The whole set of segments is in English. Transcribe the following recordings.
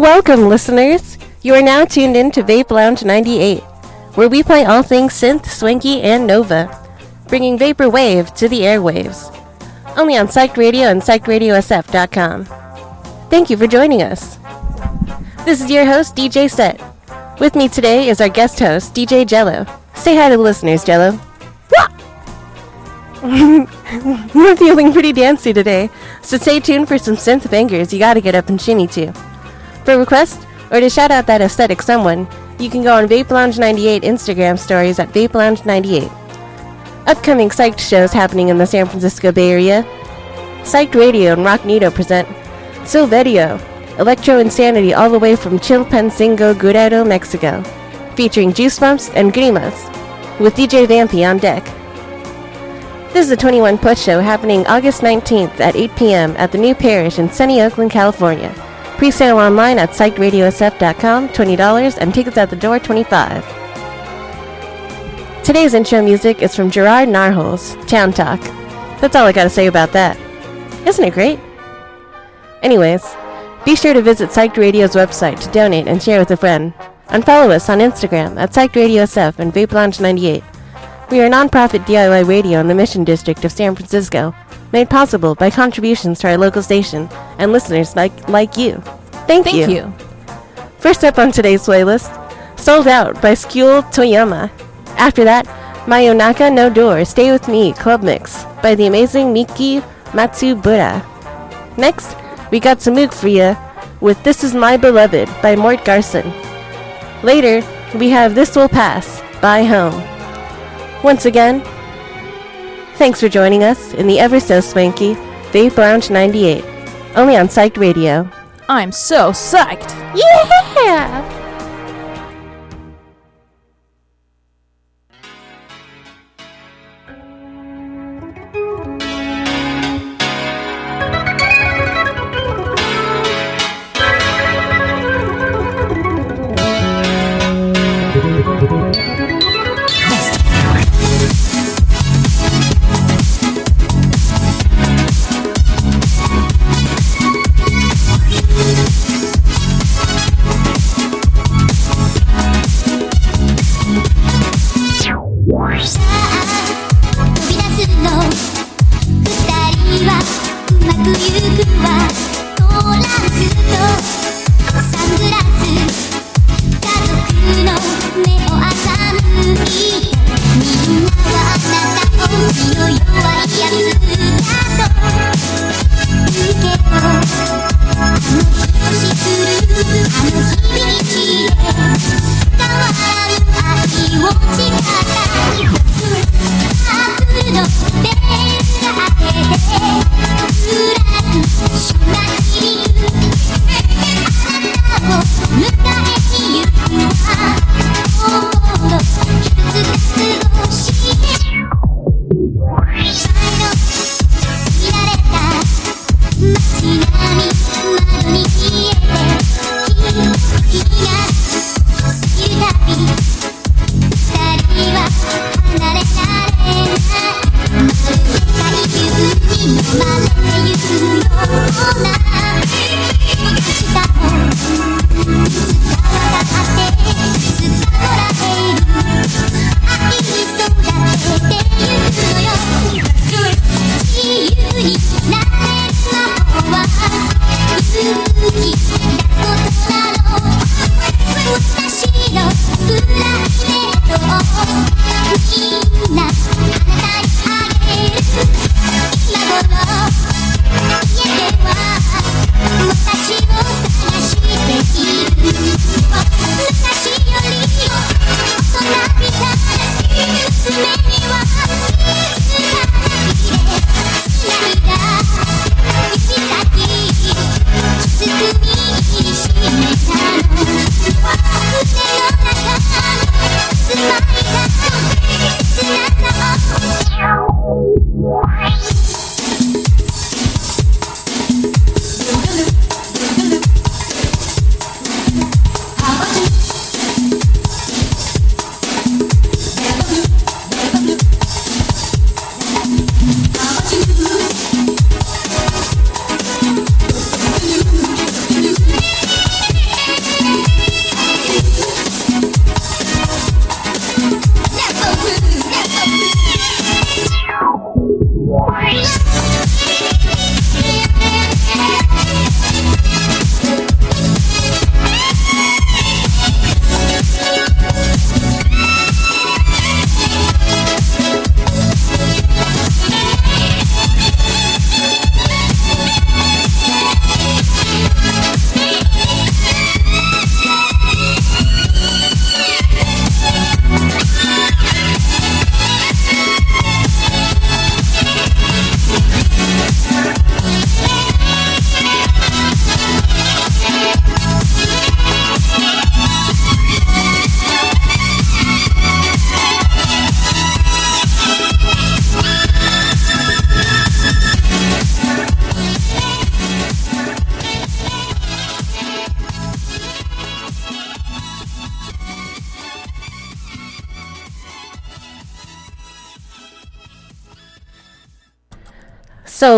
Welcome, listeners. You are now tuned in to Vape Lounge 98, where we play all things synth, swanky, and Nova, bringing Vaporwave to the airwaves. Only on Psyched Radio and PsychedRadioSF.com. Thank you for joining us. This is your host, DJ Set. With me today is our guest host, DJ Jello. Say hi to the listeners, Jello. We're feeling pretty dancy today, so stay tuned for some synth bangers you gotta get up and shimmy to. For requests, or to shout out that aesthetic someone, you can go on Vape Lounge 98 Instagram stories at Vape Lounge 98. Upcoming Psyched shows happening in the San Francisco Bay Area. Psyched Radio and Rock Nito present Silverio, Electro Insanity all the way from Chilpancingo, Guerrero, Mexico, featuring Juice Bumps and Grimas, with DJ Vampy on deck. This is a 21 Push show happening August 19th at 8 p.m. at the New Parish in sunny Oakland, California. Pre-sale online at psychedradiosf.com, $20, and tickets at the door, 25 Today's intro music is from Gerard Narholes, Town Talk. That's all I gotta say about that. Isn't it great? Anyways, be sure to visit Psyched Radio's website to donate and share with a friend. And follow us on Instagram at Psyched Radio SF and Vape Lounge 98. We are a non-profit DIY radio in the Mission District of San Francisco, made possible by contributions to our local station and listeners like like you. Thank, Thank you. First up on today's playlist, Sold Out by Skule Toyama. After that, Mayonaka no Door, Stay With Me, Club Mix by the amazing Miki Matsubara. Next, we got some Moog for you with This Is My Beloved by Mort Garson. Later, we have This Will Pass by Home. Once again, thanks for joining us in the ever so swanky Vape Lounge 98, only on Psyched Radio. I'm so psyched. Yeah!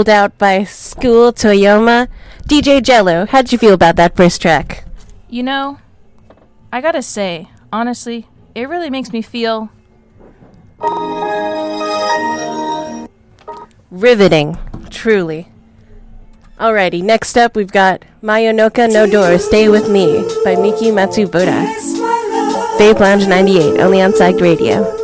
Sold Out by School Toyoma. DJ Jello, how'd you feel about that first track? You know, I gotta say, honestly, it really makes me feel. Riveting, truly. Alrighty, next up we've got Mayonaka No Door, Stay With Me by Miki Matsubara. Vape Lounge 98, only on Psyched Radio.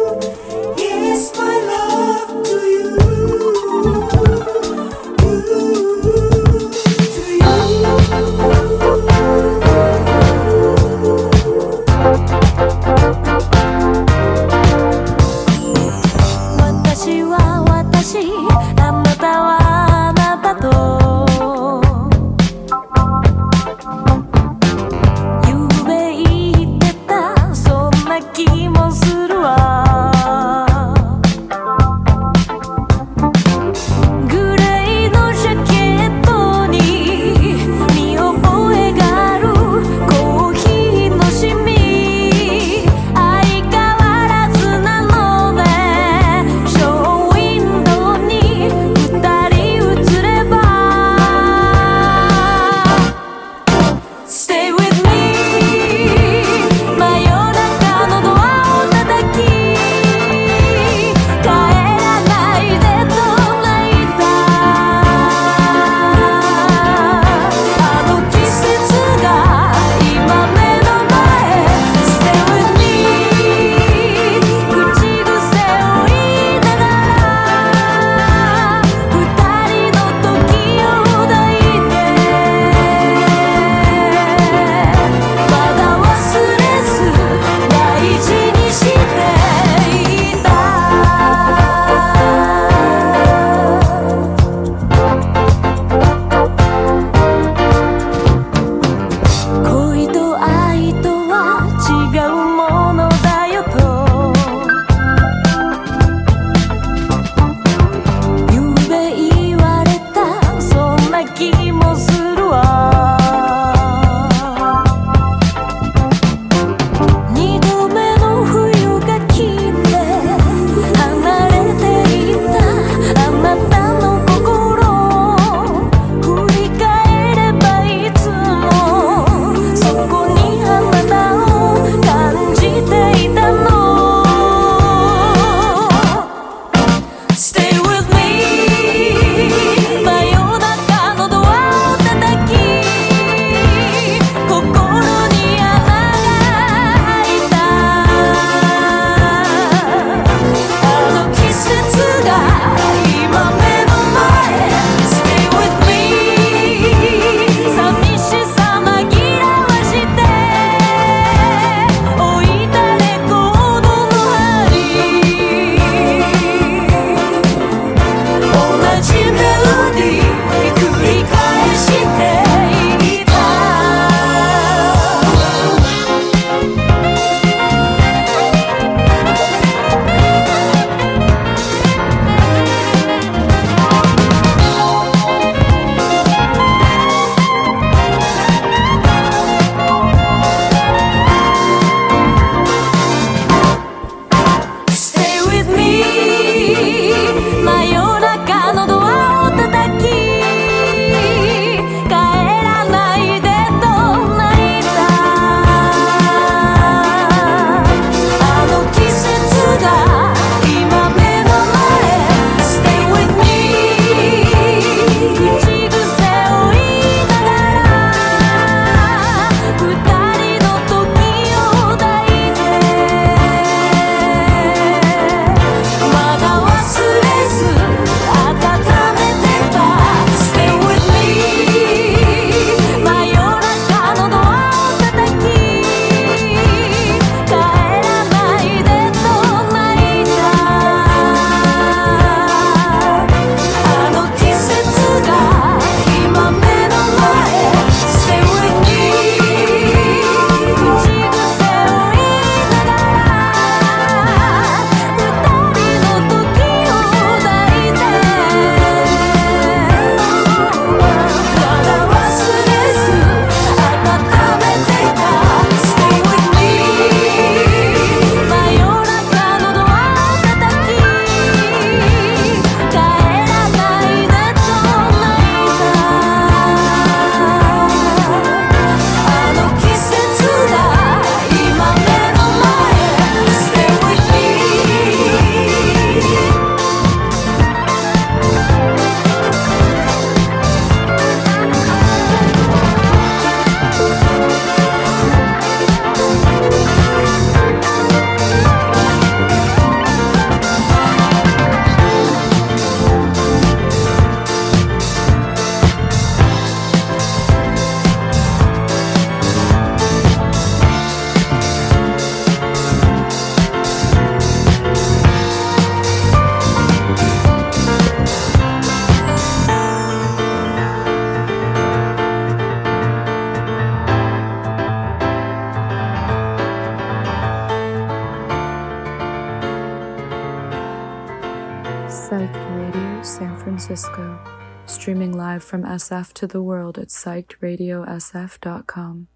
From SF to the world at psychedradiosf.com.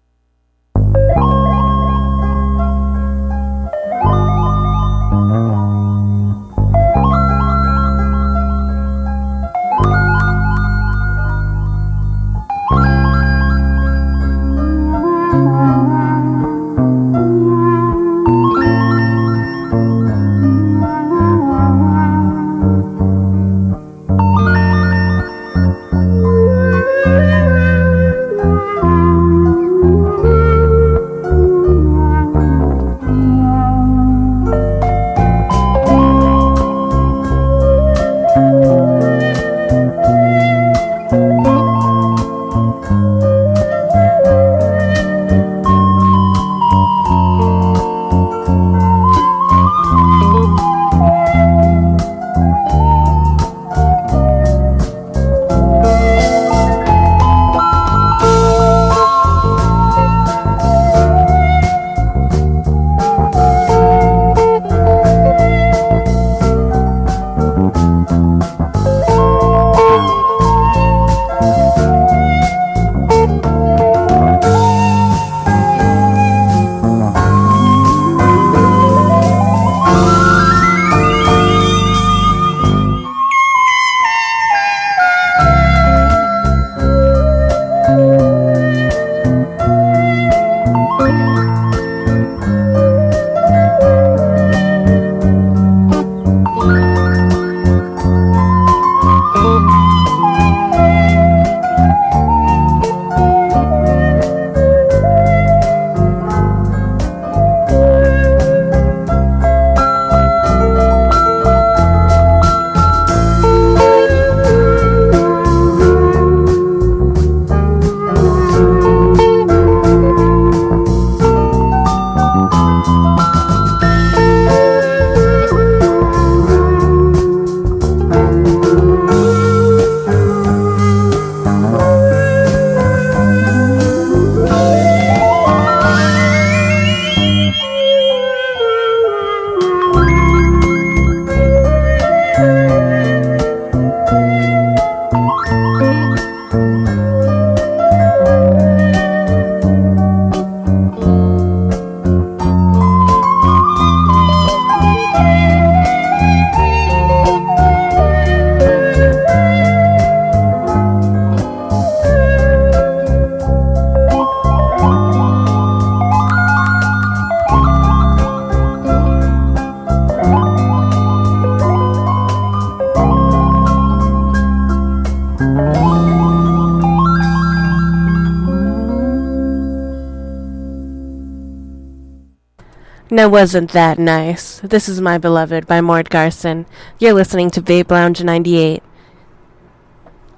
Now, wasn't that nice? This is My Beloved by Mort Garson. You're listening to Vape Lounge 98.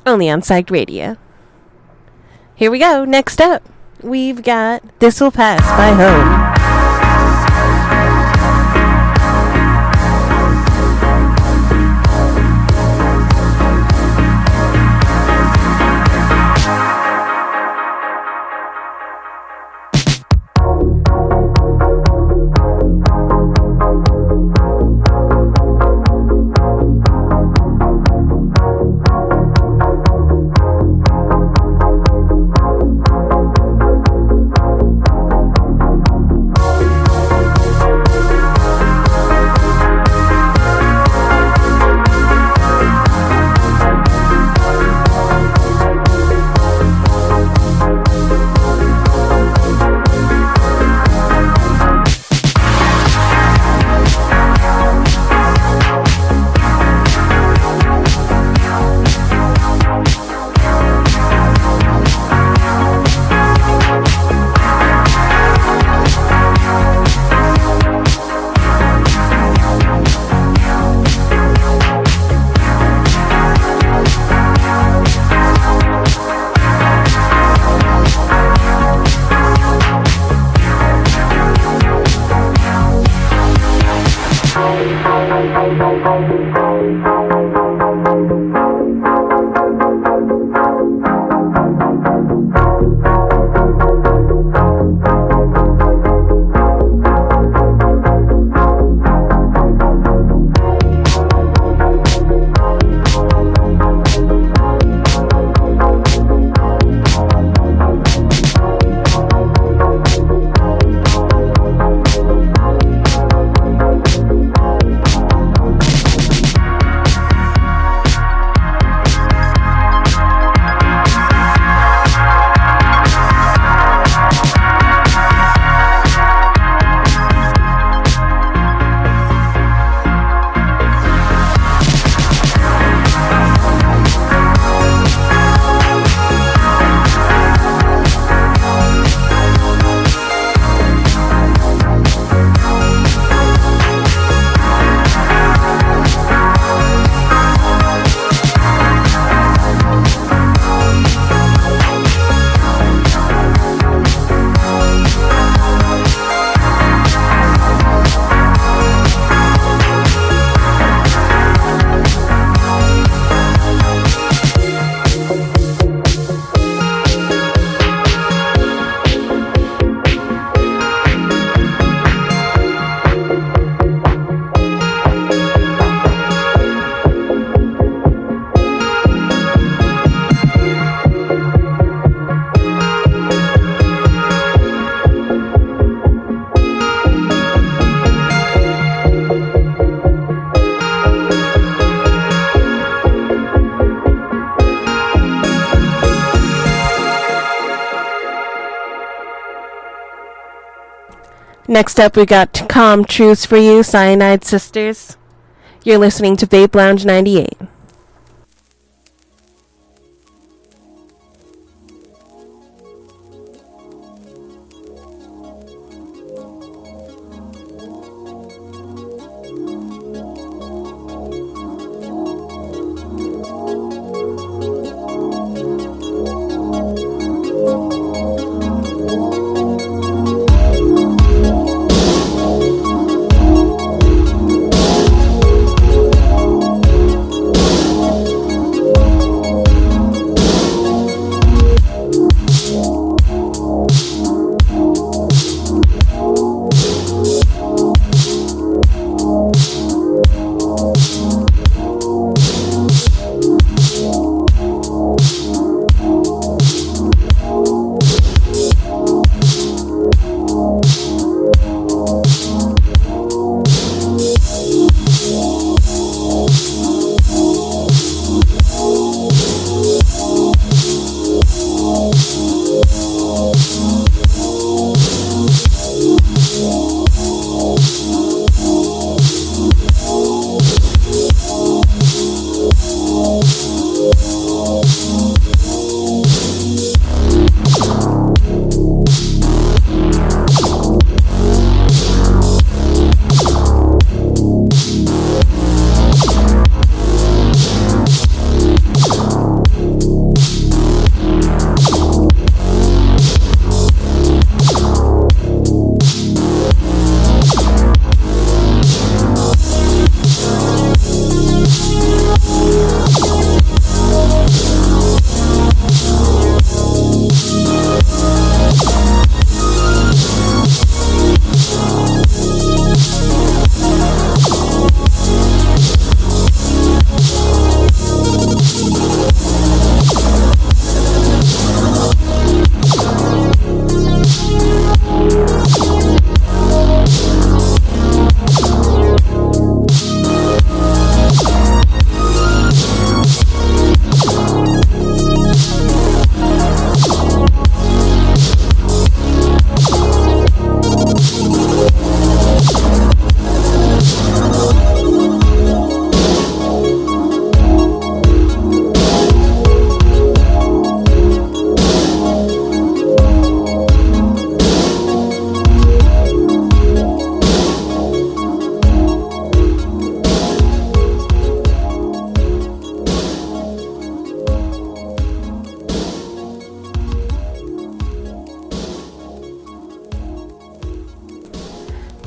Only on Psyched Radio. Here we go. Next up, we've got This Will Pass by Home. Next up, we got Calm Truths for You, Cyanide Sisters. You're listening to Vape Lounge 98.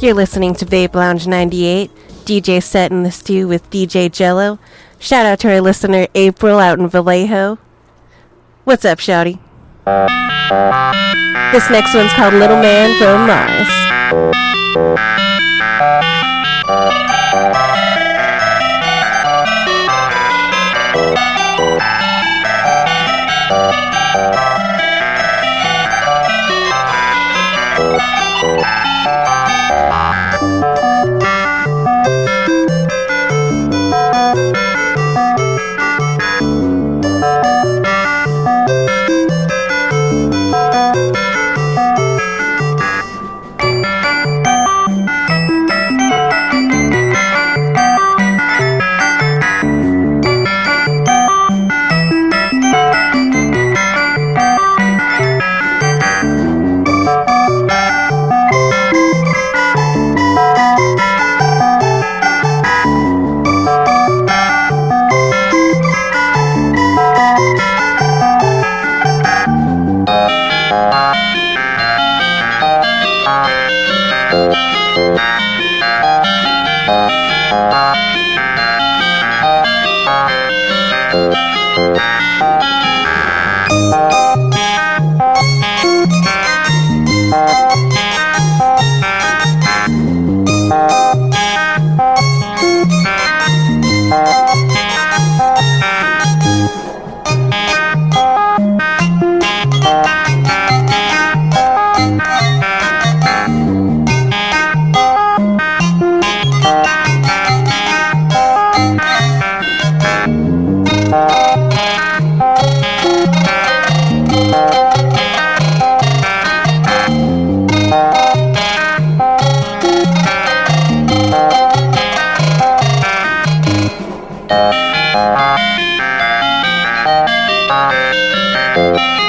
You're listening to Vape Lounge 98, DJ set in the stew with DJ Jello. Shout out to our listener April out in Vallejo. What's up, Shouty? This next one's called Little Man from Mars. Uh,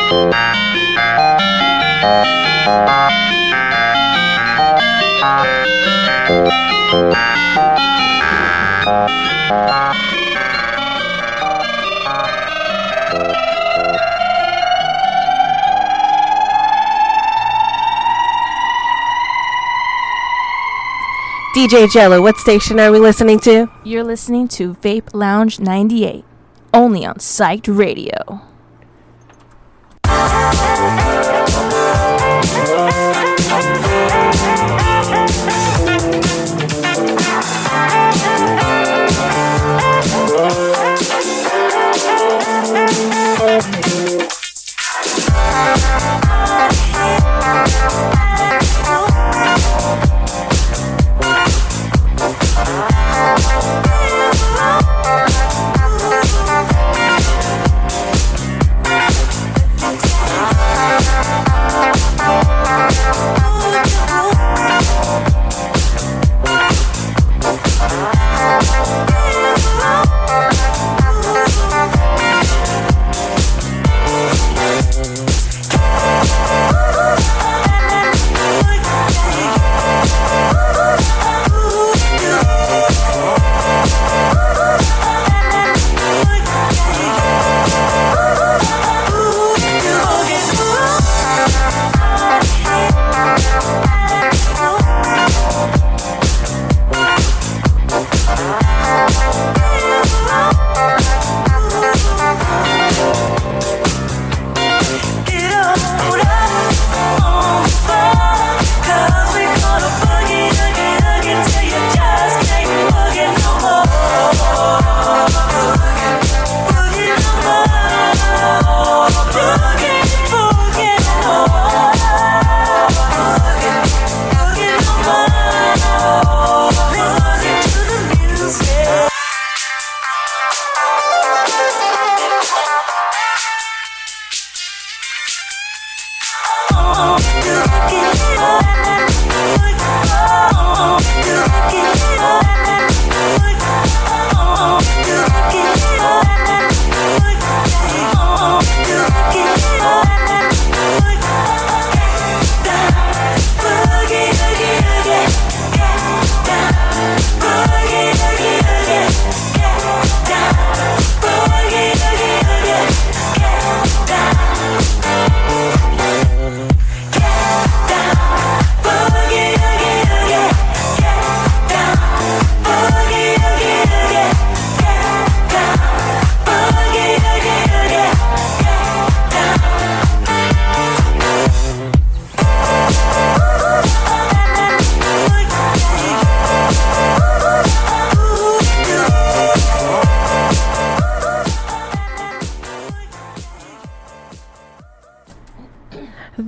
DJ Jello, what station are we listening to? You're listening to Vape Lounge 98, only on Psyched Radio.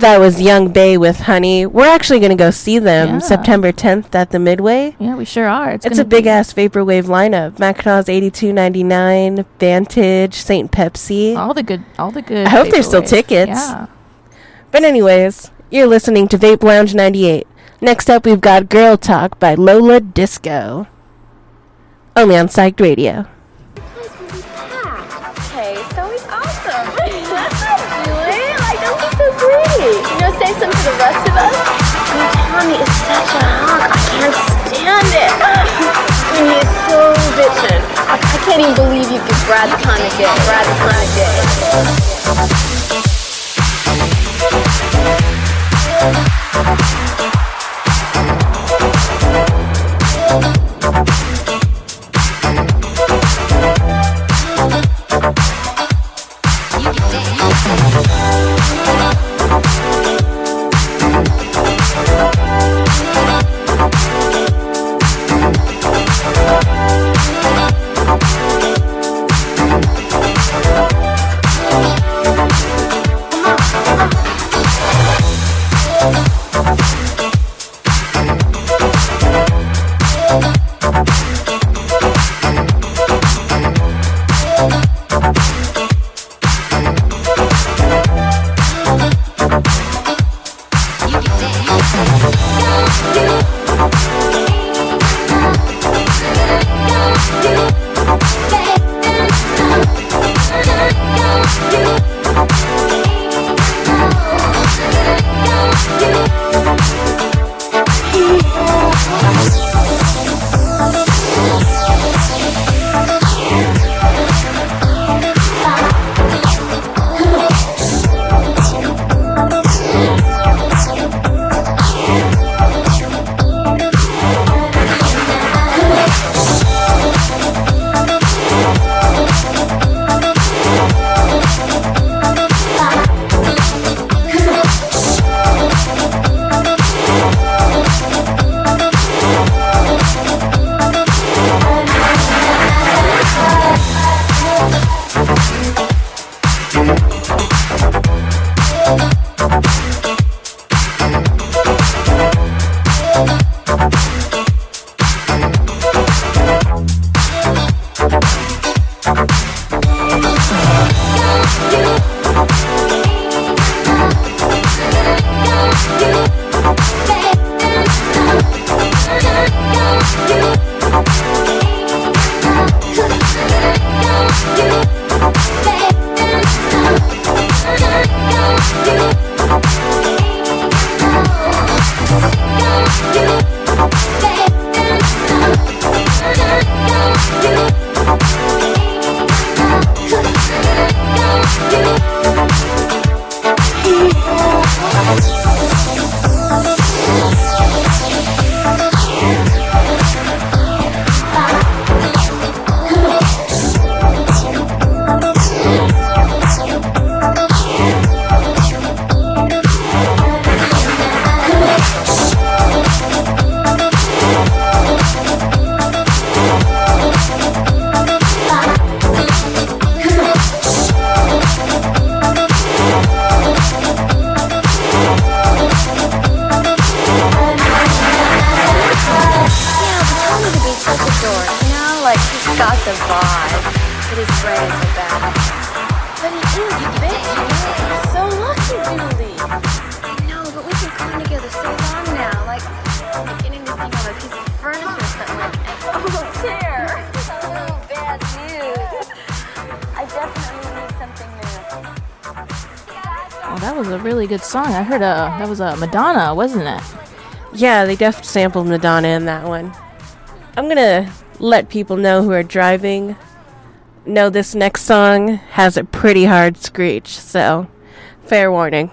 That was Yung Bae with Honey. We're actually going to go see them Yeah. September 10th at the Midway. Yeah, we sure are. It's gonna a big ass vaporwave lineup. Macintosh 82.99, Vantage, St. Pepsi. All the good, all the good. I hope there's still tickets. Yeah. But anyways, you're listening to Vape Lounge 98. Next up, we've got Girl Talk by Lola Disco. Only on Psyched Radio. Mean, is such a hawk. I can't stand it. Mean, he is so bitchin'. I, I can't even believe you could Brad's kind of gay. Brad's kind of gay. But song. I heard uh that was a uh, Madonna, wasn't it? Yeah, they def sampled Madonna in that one. I'm gonna let people know who are driving know this next song has a pretty hard screech, so fair warning.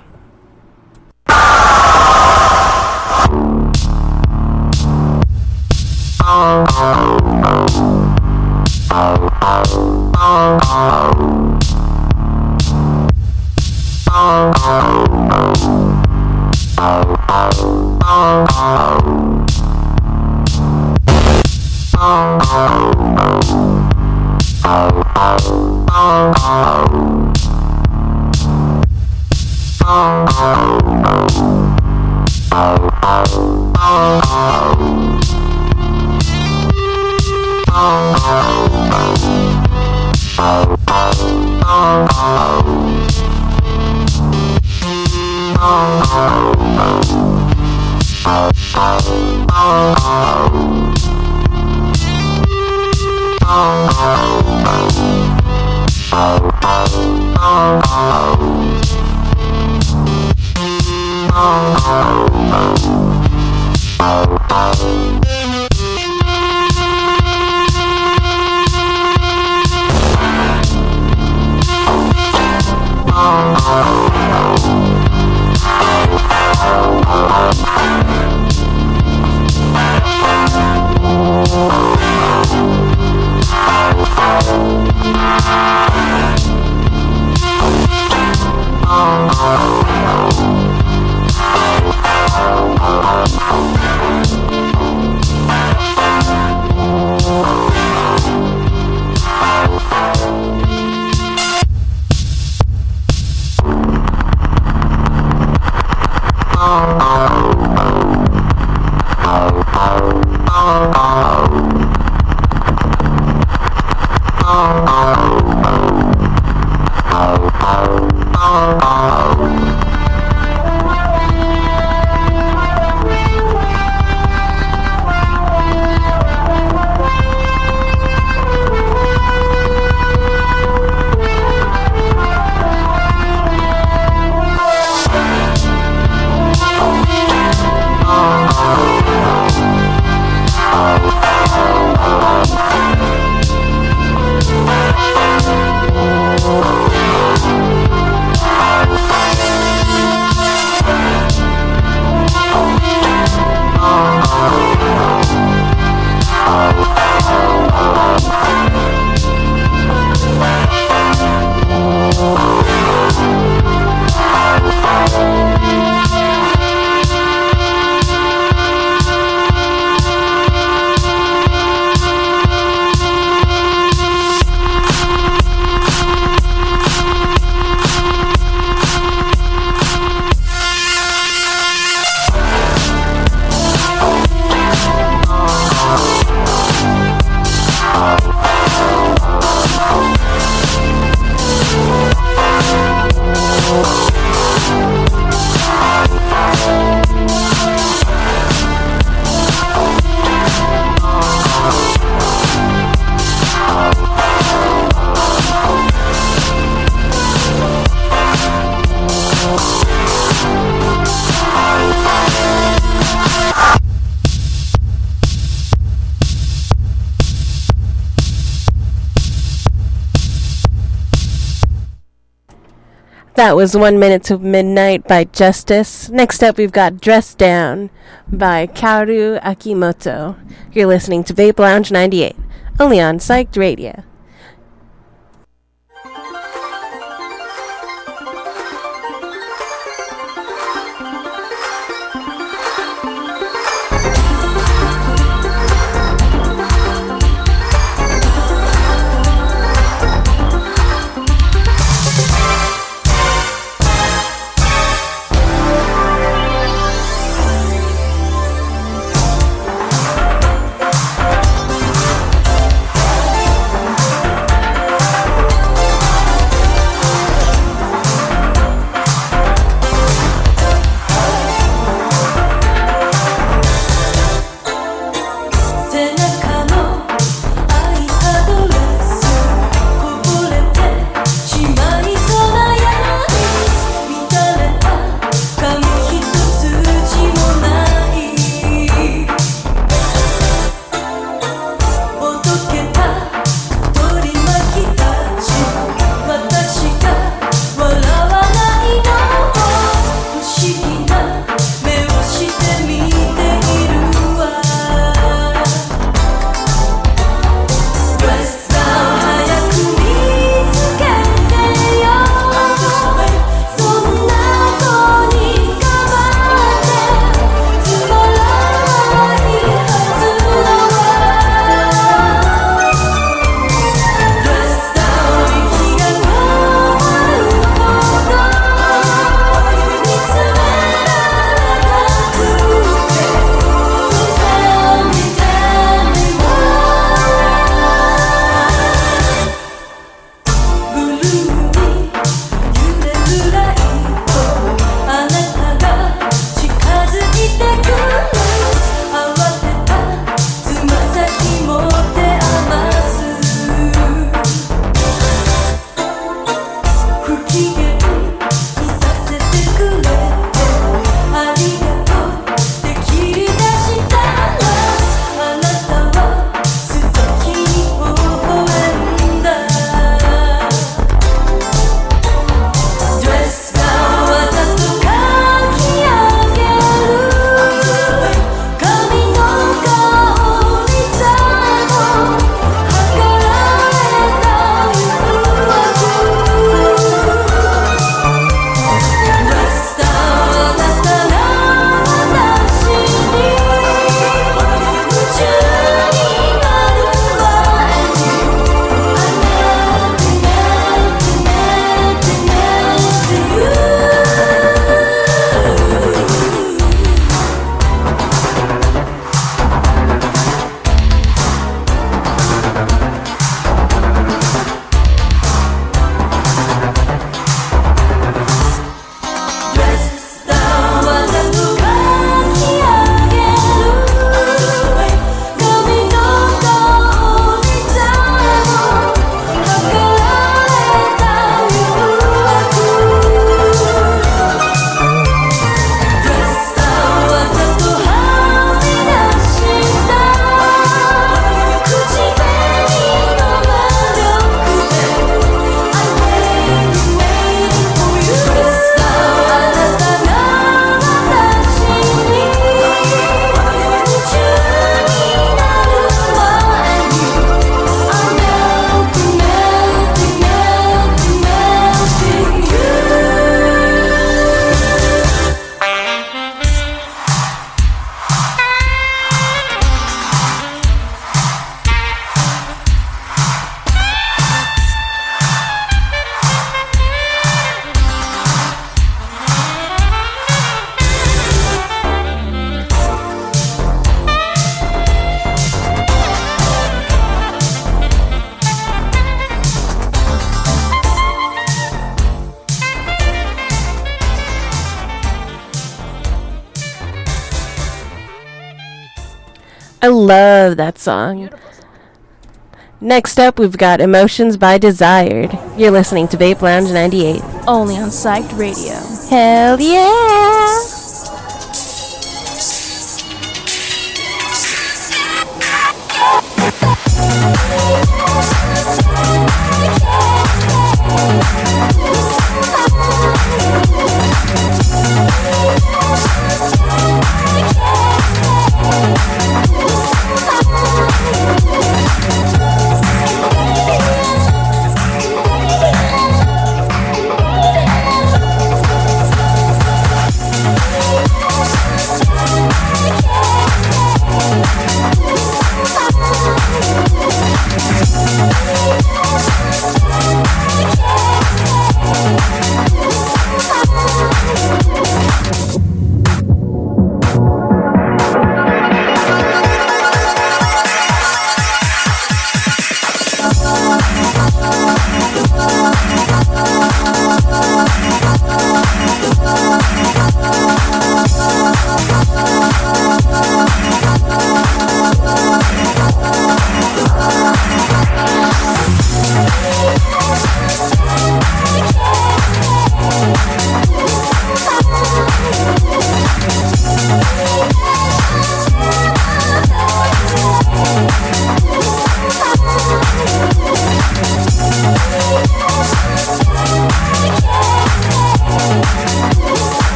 Was One Minute to Midnight by Justice. Next up, we've got Dress Down by Kaoru Akimoto. You're listening to Vape Lounge 98, only on Psyched Radio.「love that song. Next up, we've got Emotions by Desired. You're listening to Vape Lounge 98. Only on Psyched Radio. Hell yeah!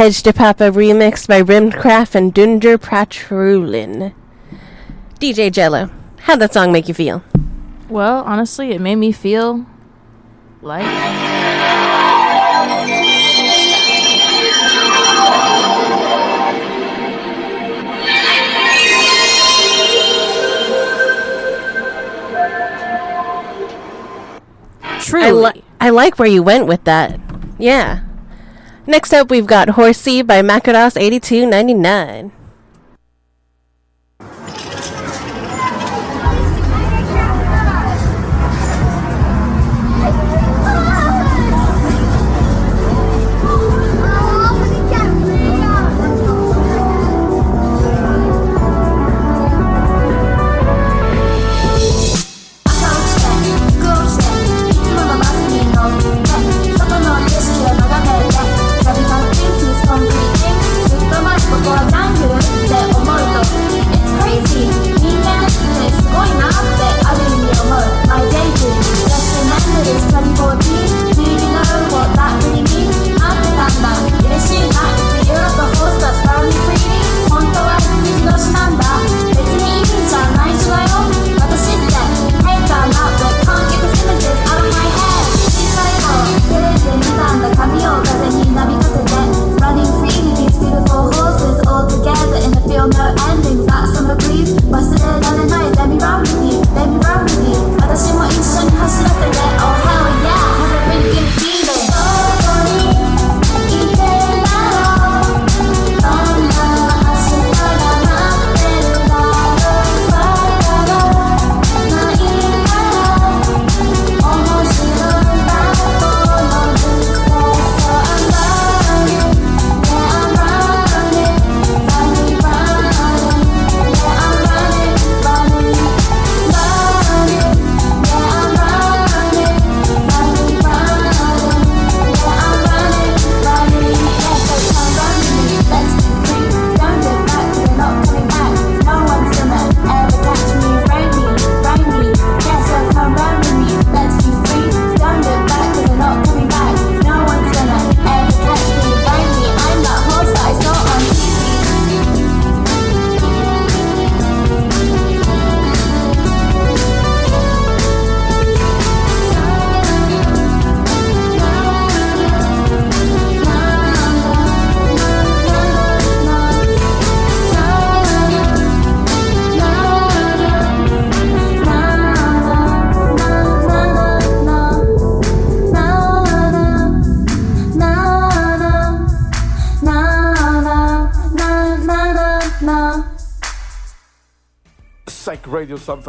Hedge to Papa Remix by Rimcraft and Dunder Pratrulin. DJ Jello, how'd that song make you feel? Well, honestly, it made me feel like. Truly. I, li- I like where you went with that. Yeah. Next up, we've got Horsey by Macross 8299.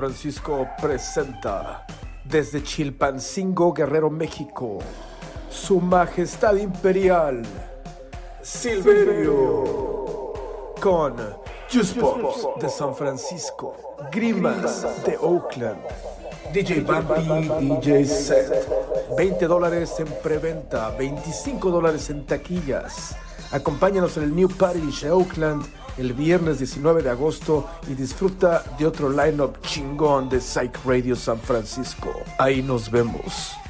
Francisco presenta desde Chilpancingo, Guerrero, México, Su Majestad Imperial, Silverio, con Juice de San Francisco, Grimas de Oakland, DJ Bambi, DJ Set, 20 dólares en preventa, 25 dólares en taquillas. Acompáñanos en el New Parish de Oakland el viernes 19 de agosto y disfruta de otro lineup chingón de Psych Radio San Francisco. Ahí nos vemos.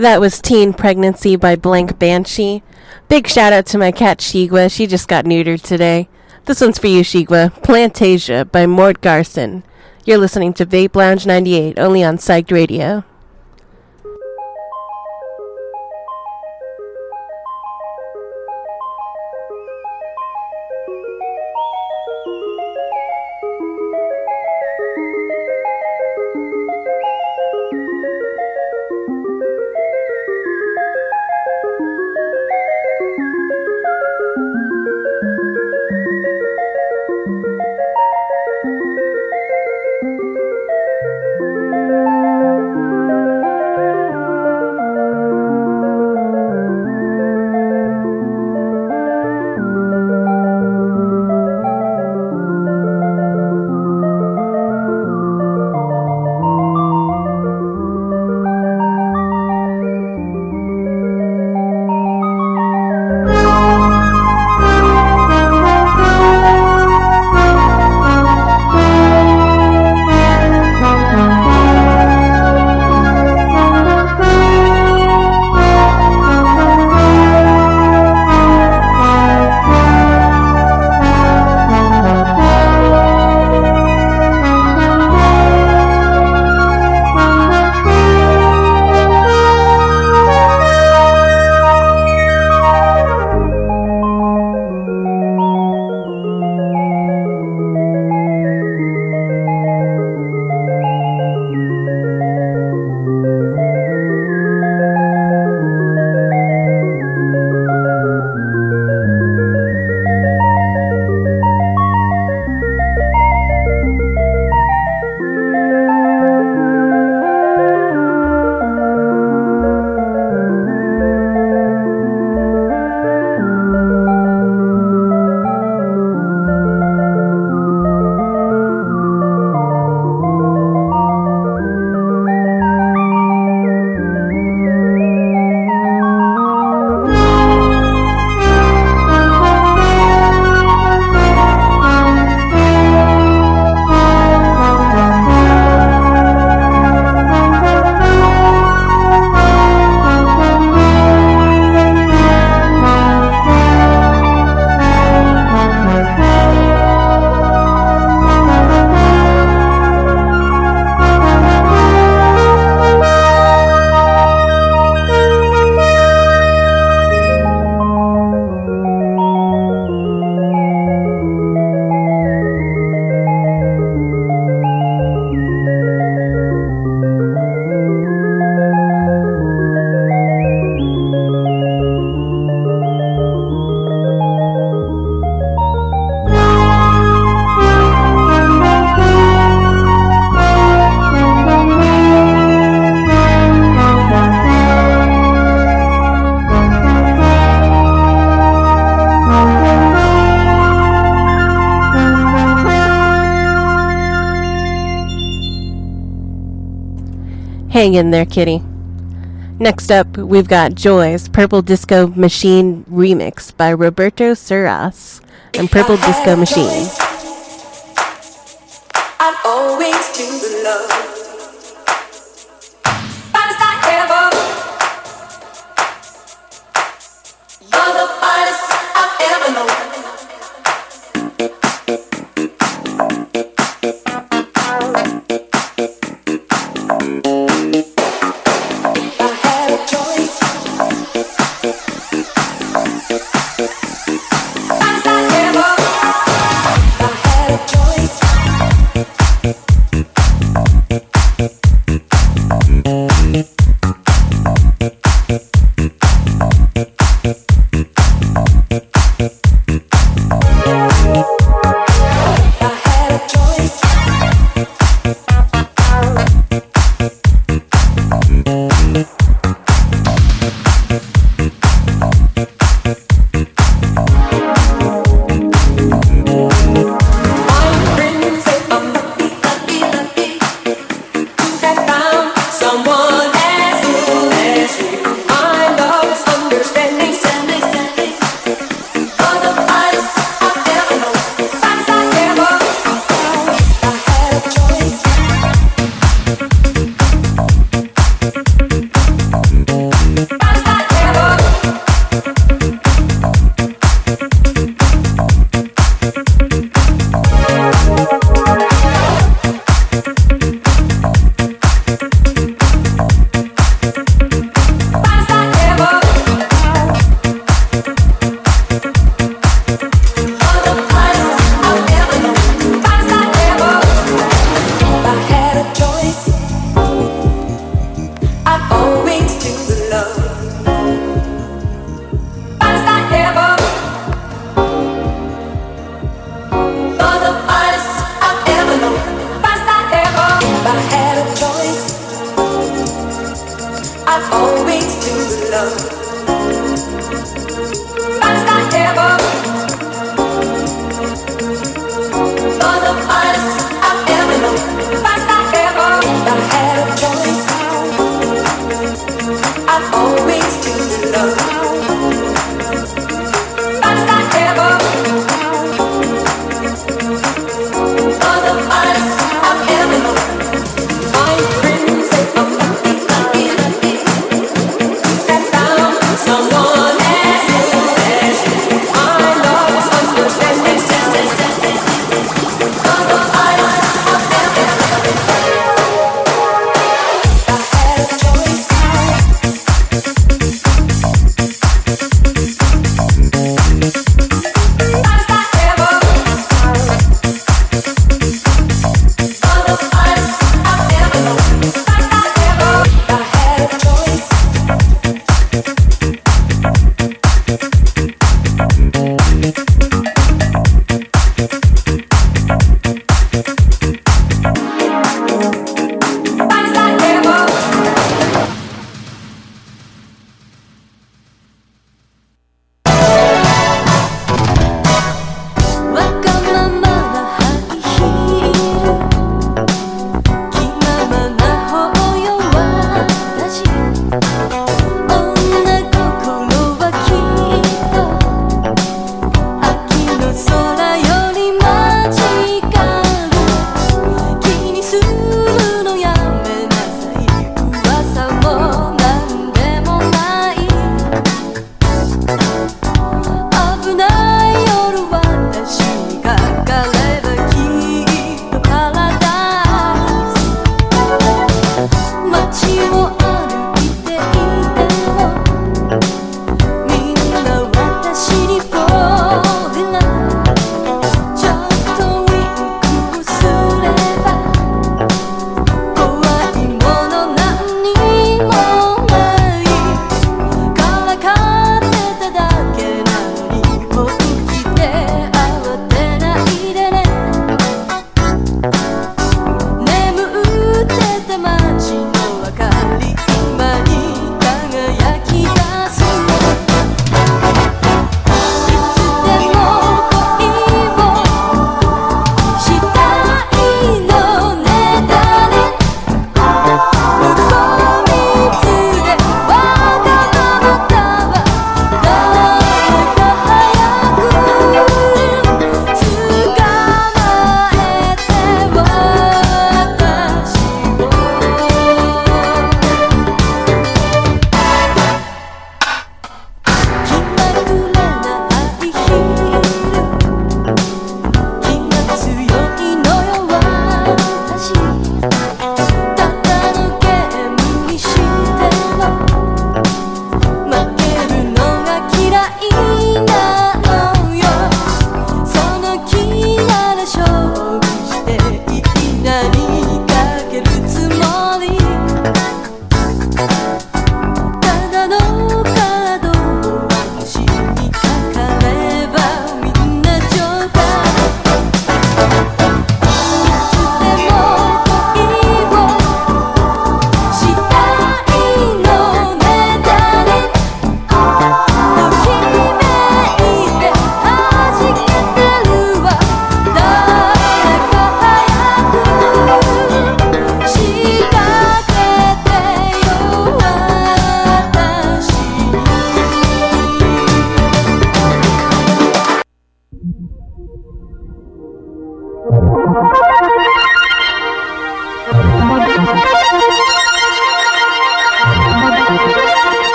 That was Teen Pregnancy by Blank Banshee. Big shout out to my cat Shigwa. She just got neutered today. This one's for you, Shigwa. Plantasia by Mort Garson. You're listening to Vape Lounge 98, only on Psyched Radio. Hang in there, kitty. Next up, we've got Joy's Purple Disco Machine remix by Roberto Surace and Purple Disco Machine.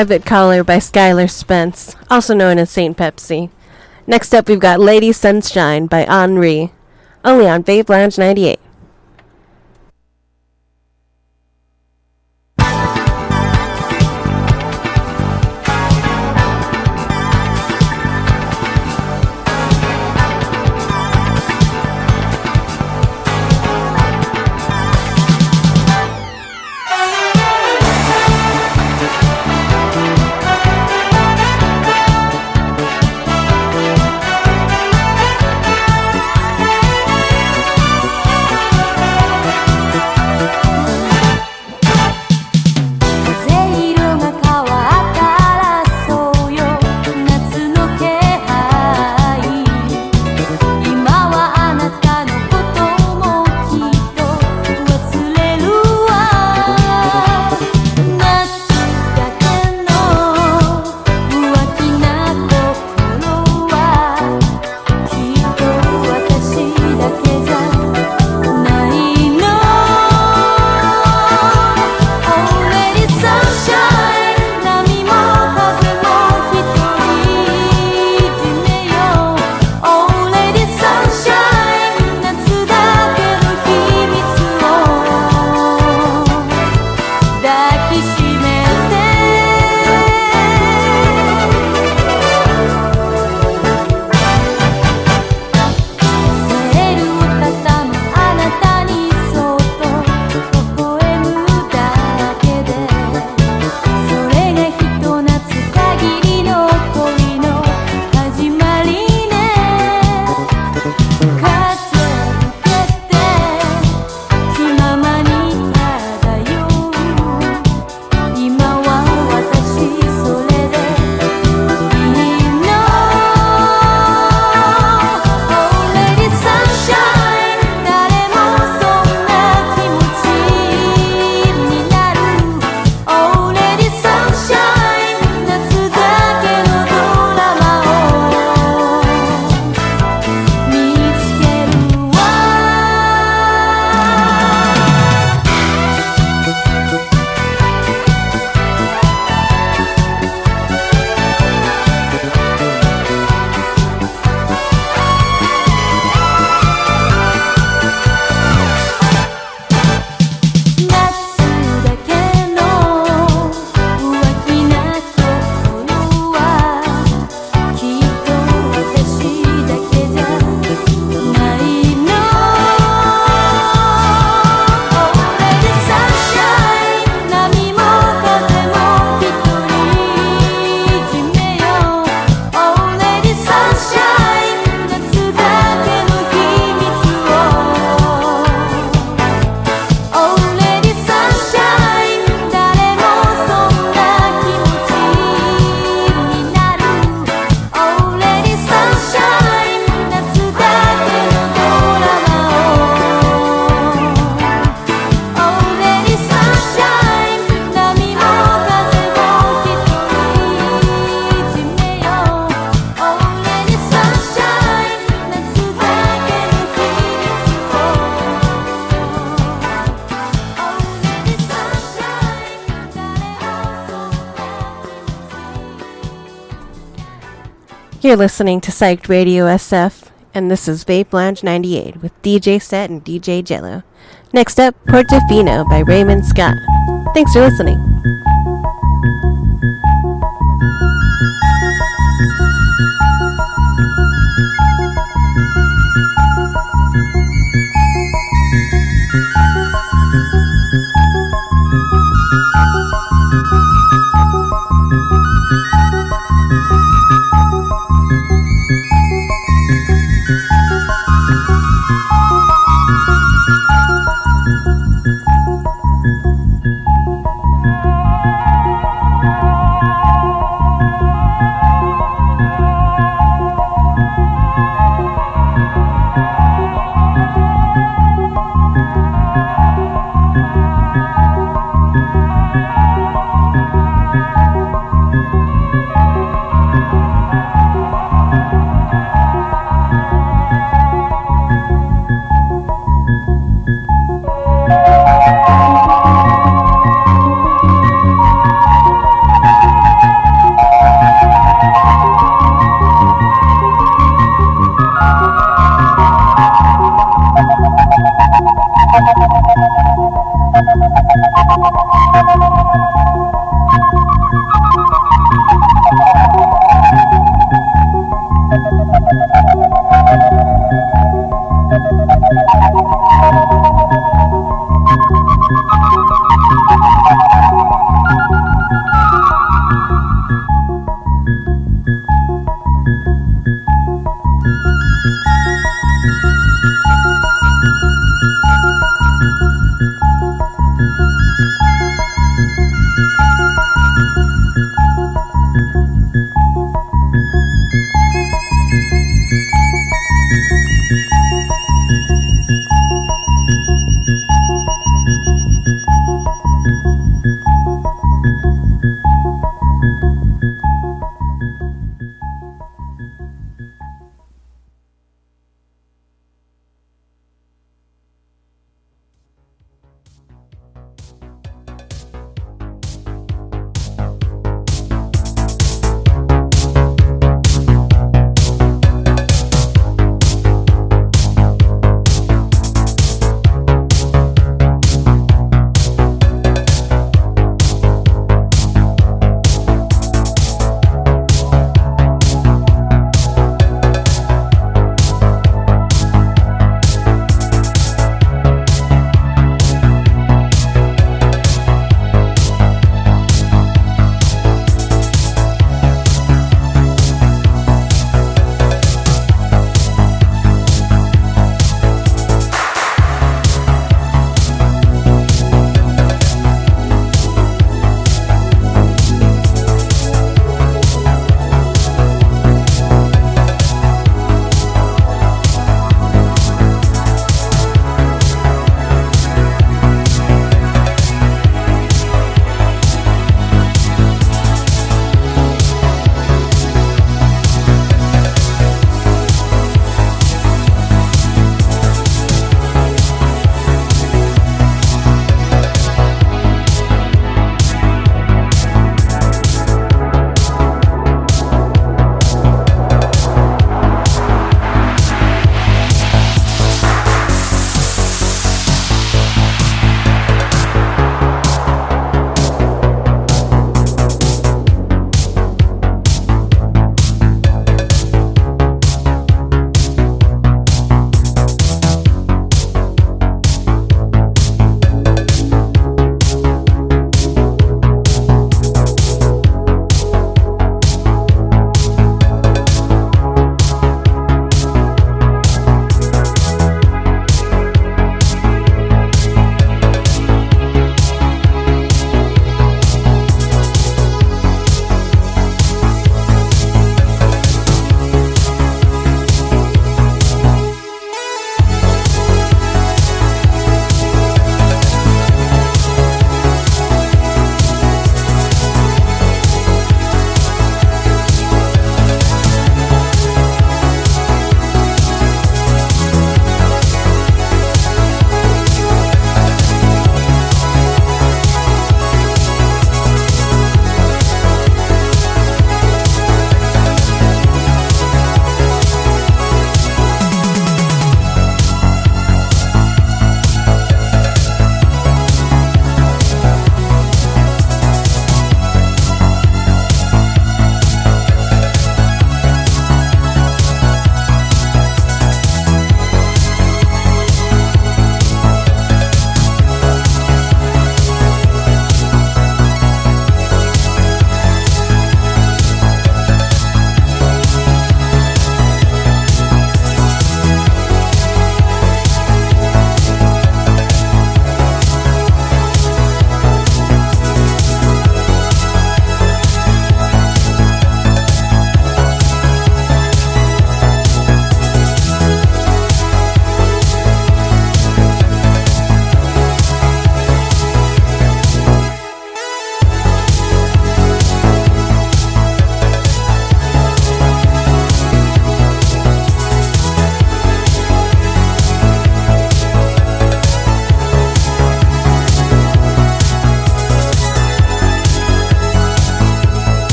Private Caller by Skylar Spence, also known as Saint Pepsi. Next up, we've got Lady Sunshine by Henri, only on Vape Lounge 98.「You're listening to Psyched Radio SF, and this is Vape Lounge 98 with DJ Set and DJ Jello. Next up, Portofino by Raymond Scott. Thanks for listening.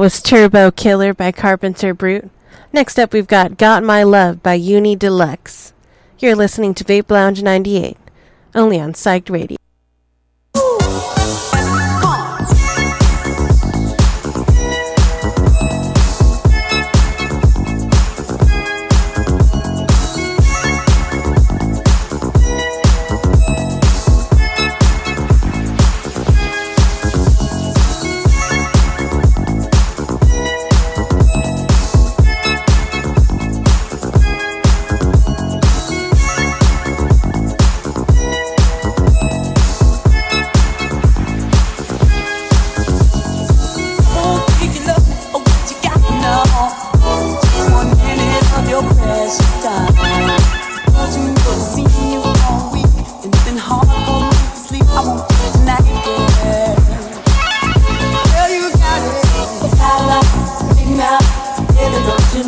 Was Turbo Killer by Carpenter Brut. Next up, we've got Got My Love by Uni Deluxe. You're listening to Vape Lounge 98, only on Psyched Radio.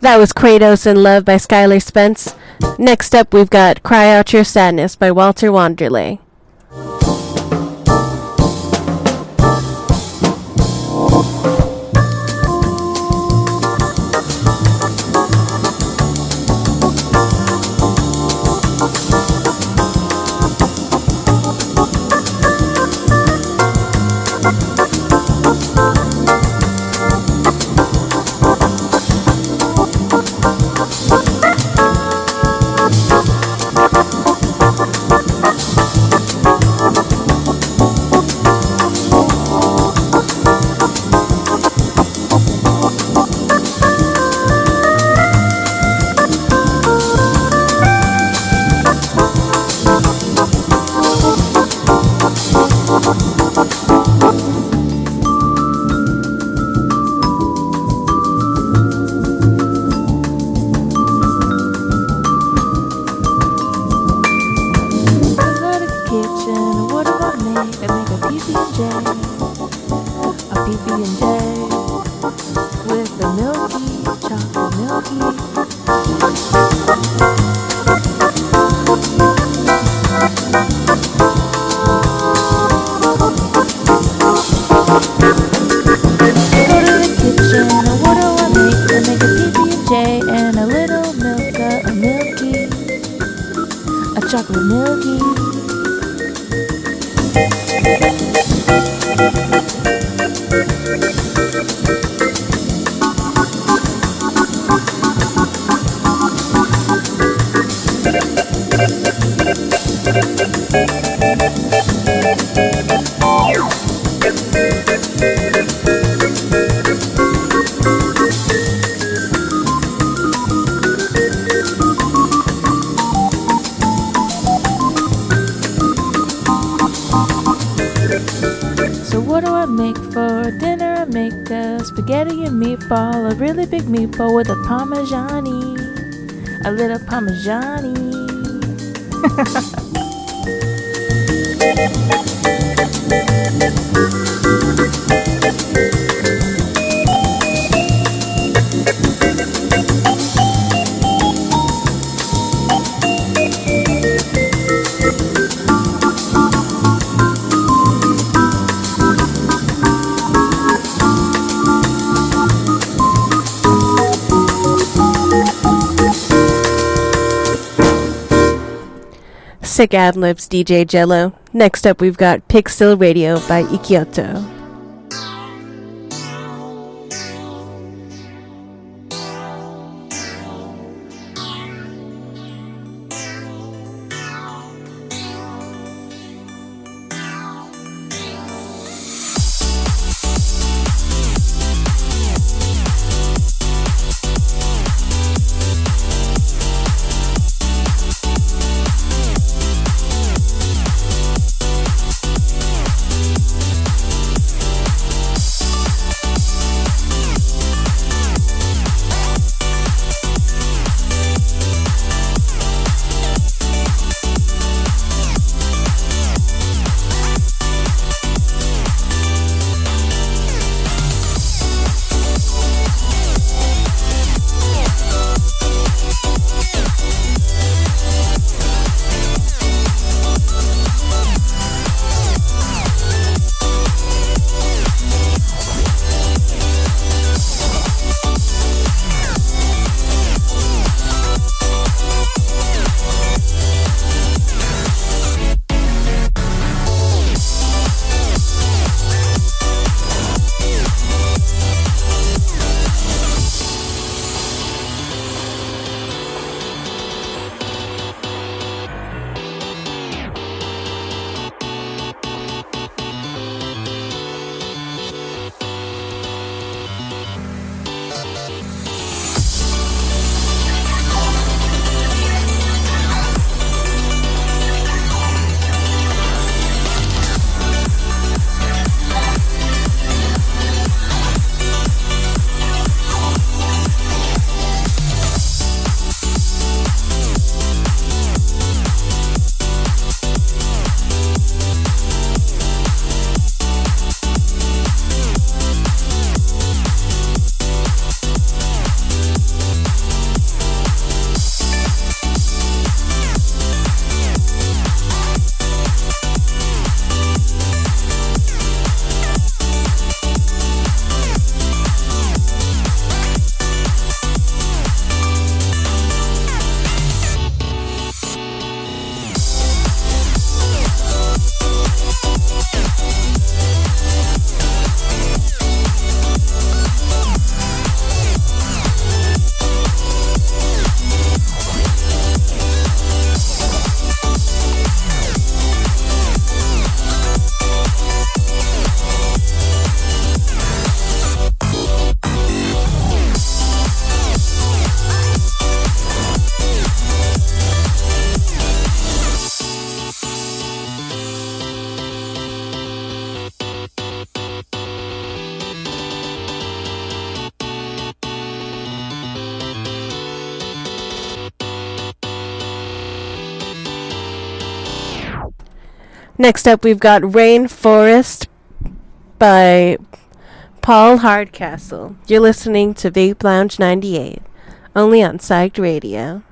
That was Kratos in Love by Skylar Spence. Next up, we've got Cry Out Your Sadness by Walter Wanderley. Parmigiani. Sick ad libs DJ Jello. Next up, we've got Pixel Radio by Ikioto. Next up, we've got Rainforest by Paul Hardcastle. You're listening to Vape Lounge 98, only on Psyched Radio.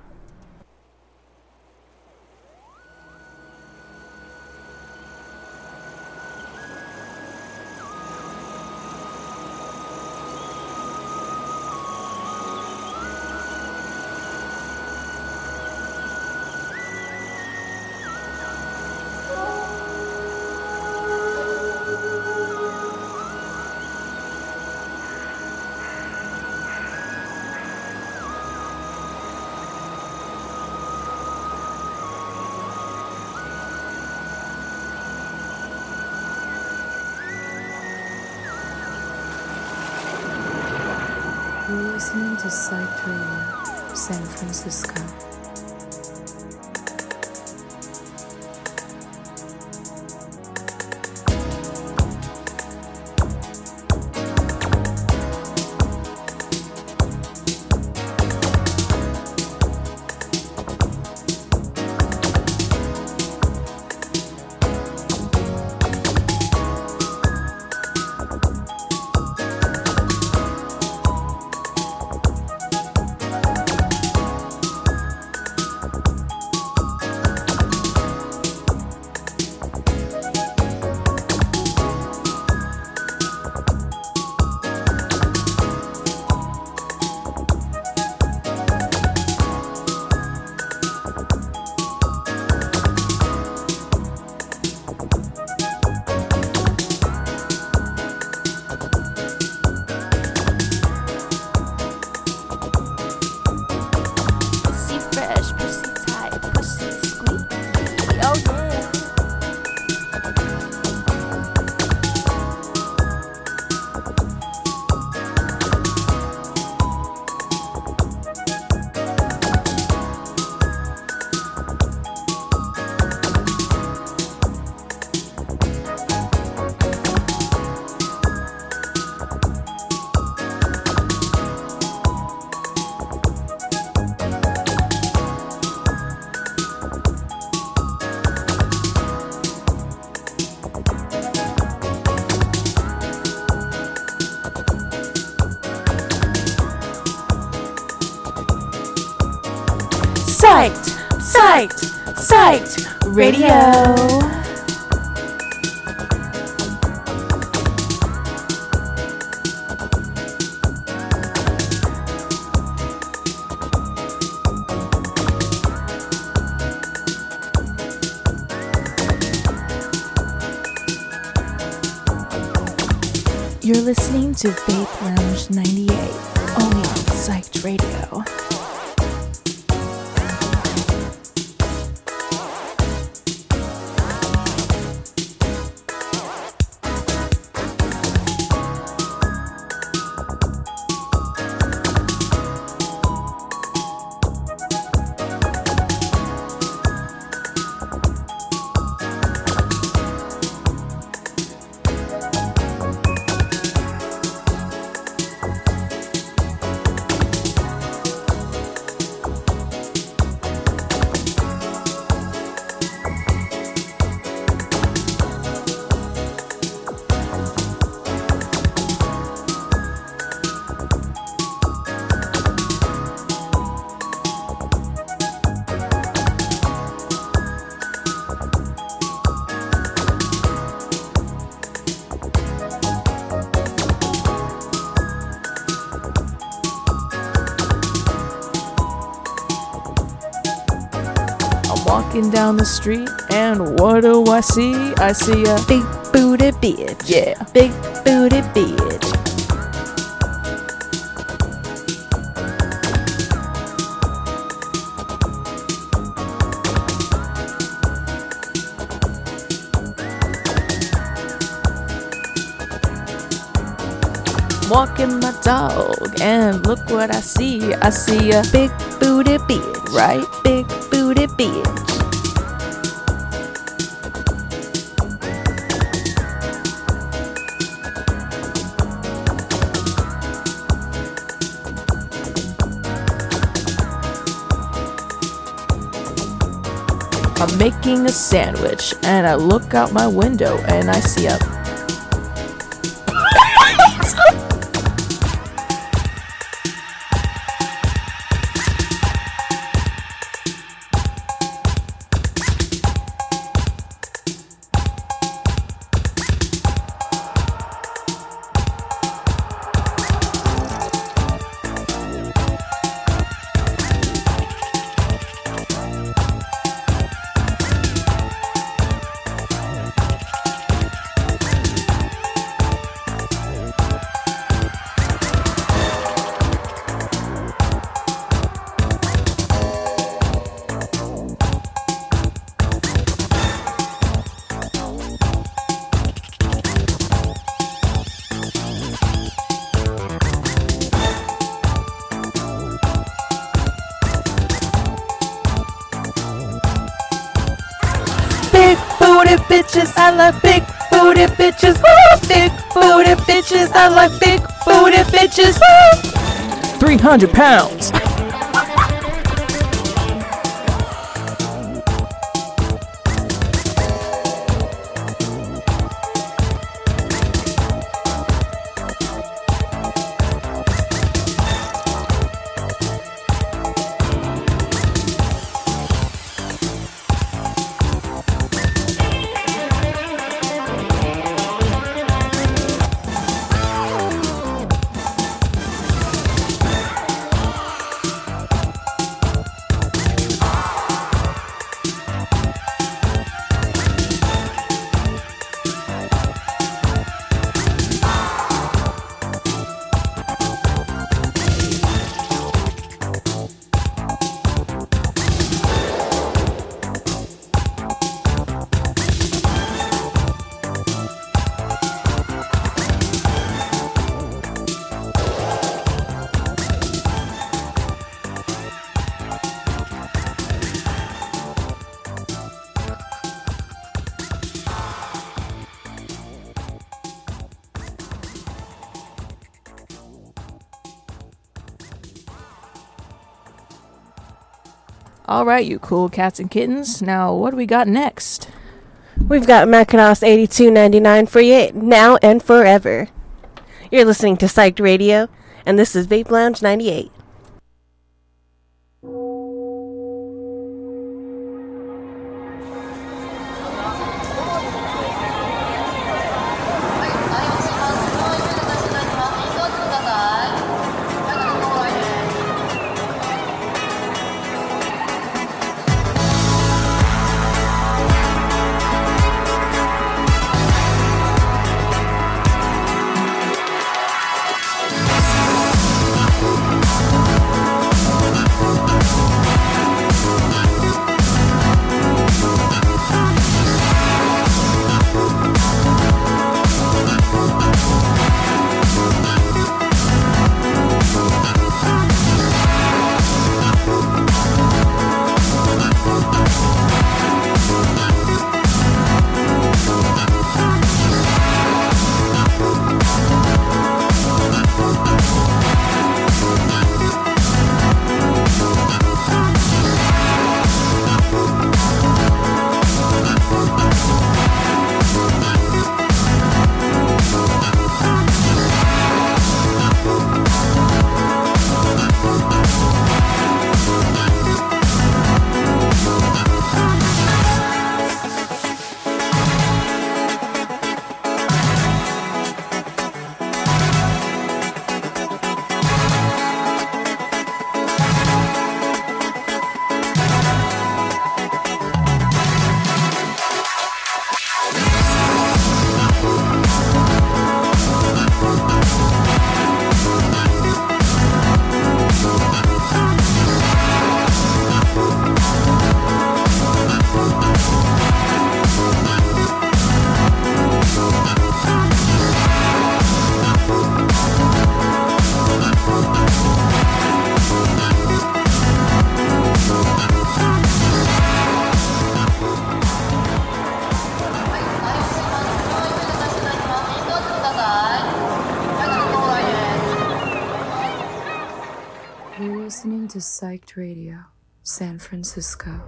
Radio! You're listening to Vape Lounge 98, down the street, and what do I see? I see a Big booty bitch. yeah. Big booty bitch. Walking my dog, and look what I see. I see a Big booty bitch. right. Big booty bitch. Making a sandwich, and I look out my window and I see a. bitches, I like big booty bitches. Woo! 300 pounds. All right, you cool cats and kittens. Now, what do we got next? We've got Macross 82.99 for you now and forever. You're listening to Psyched Radio, and this is Vape Lounge 98. Psyched Radio, San Francisco.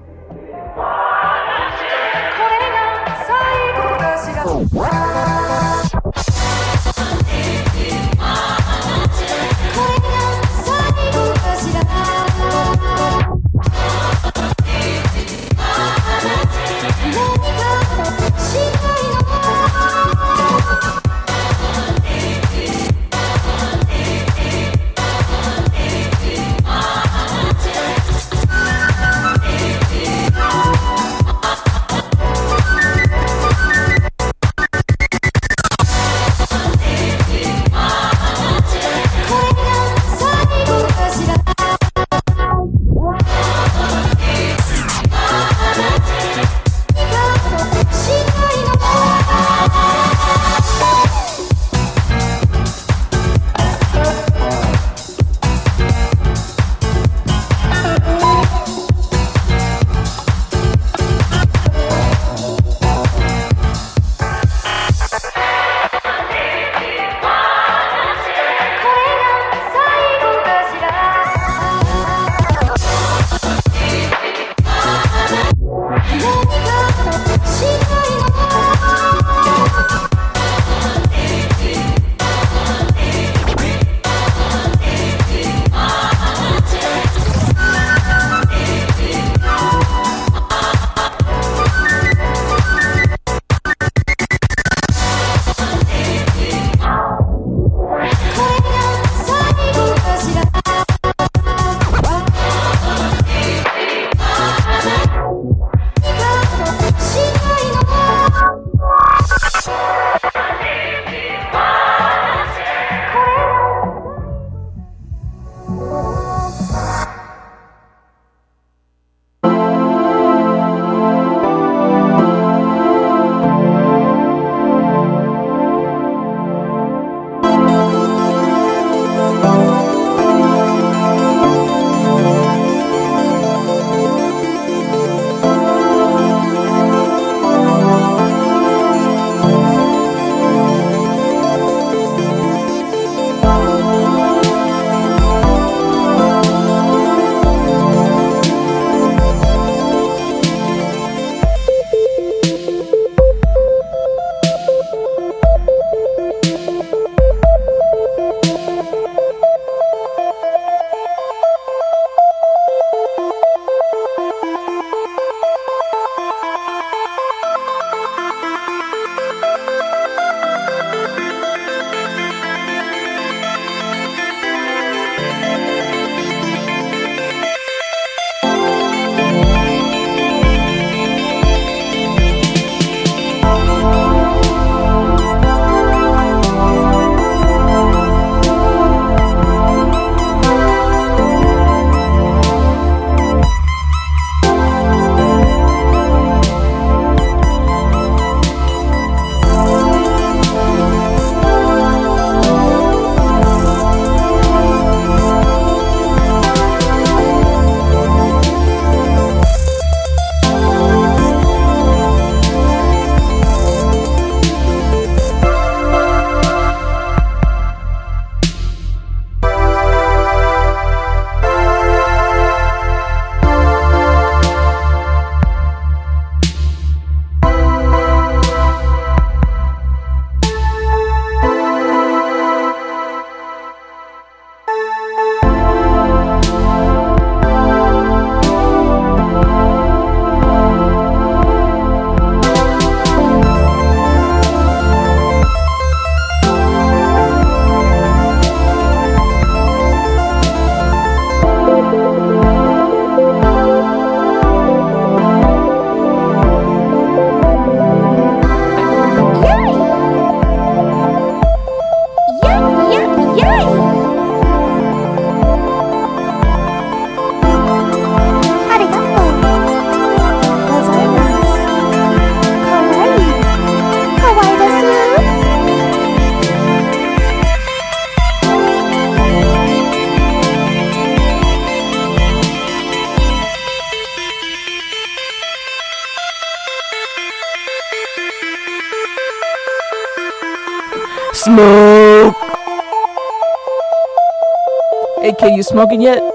Kid, you smoking yet?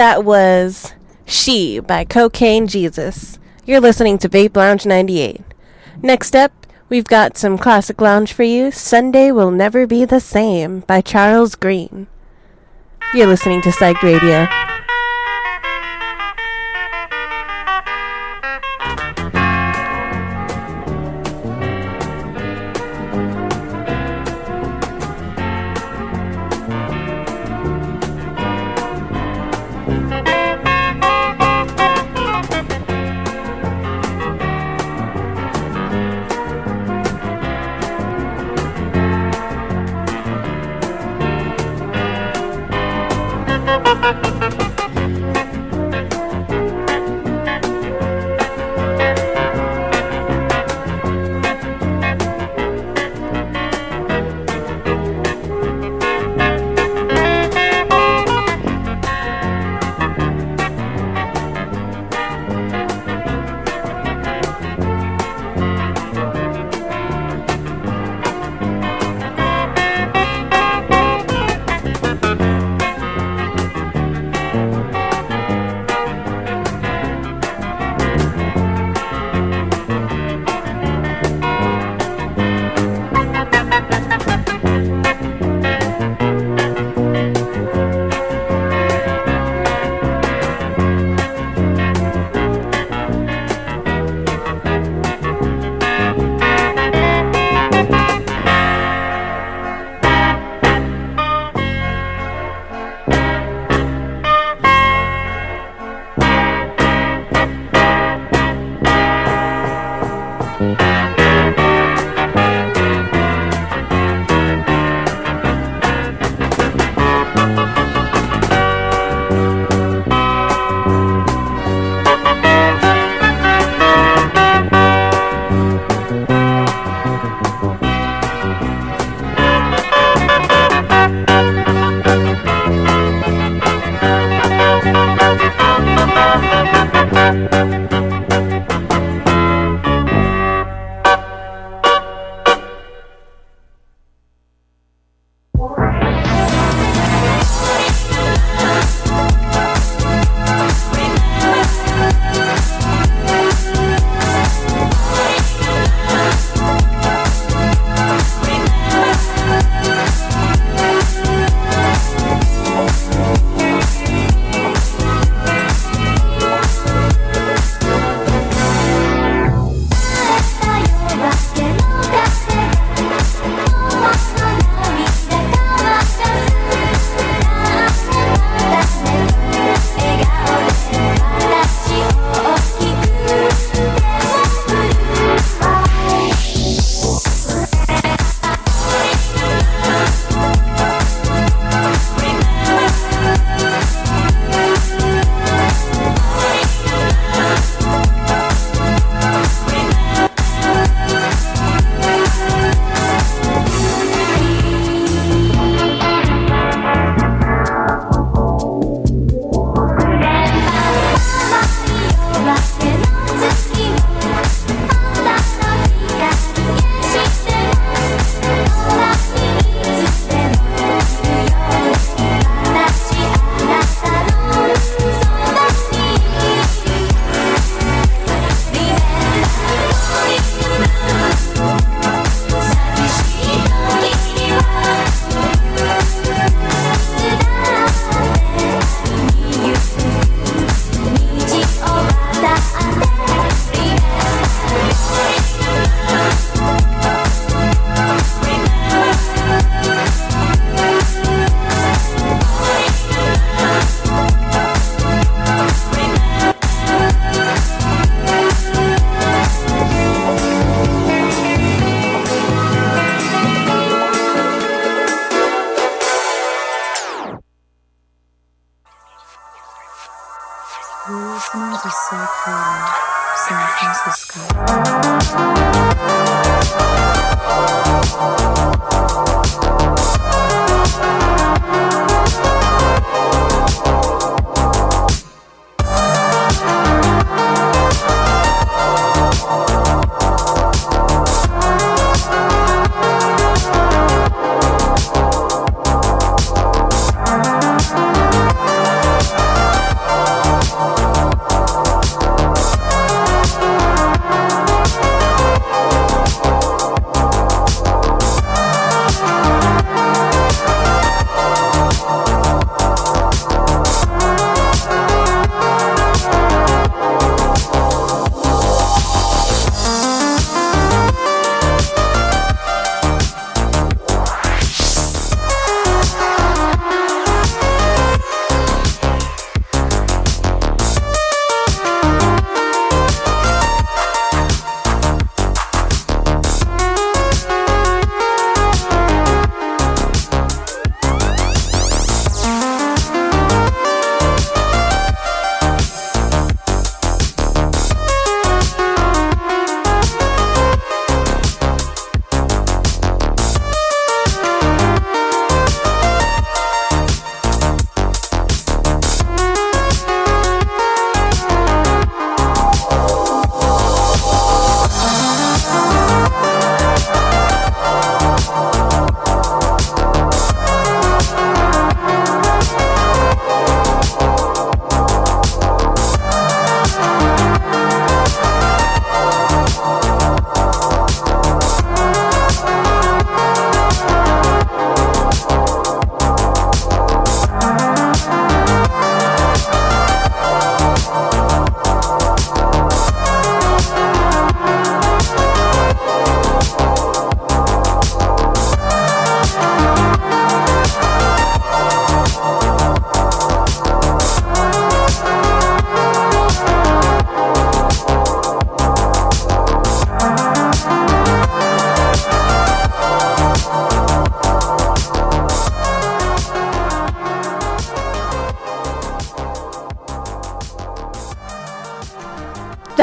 That was She by Cocaine Jesus. You're listening to Vape Lounge 98. Next up, we've got some classic lounge for you. Sunday Will Never Be the Same by Charles Green. You're listening to Psych Radio.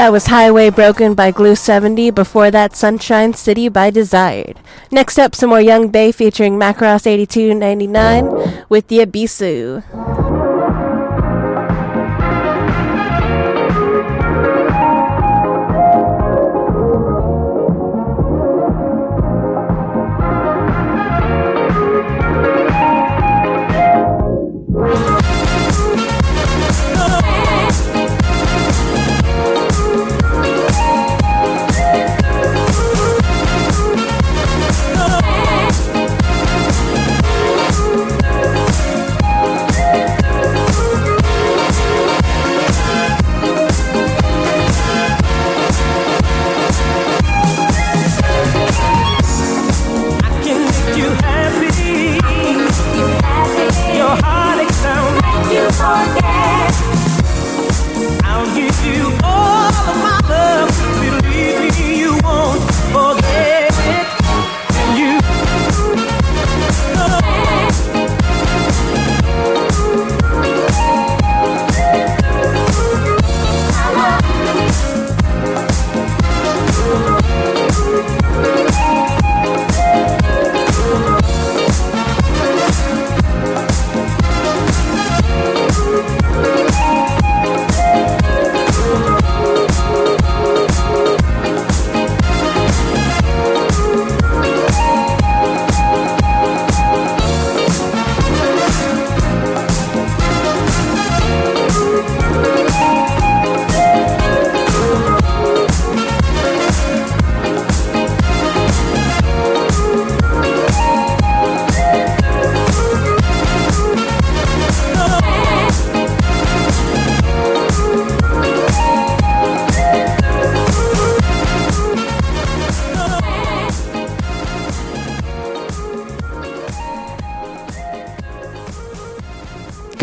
That was Highway Broken by Glue 70. Before that, Sunshine City by Desired. Next up, some more Yung Bae featuring Macross 8299 with the Abisu.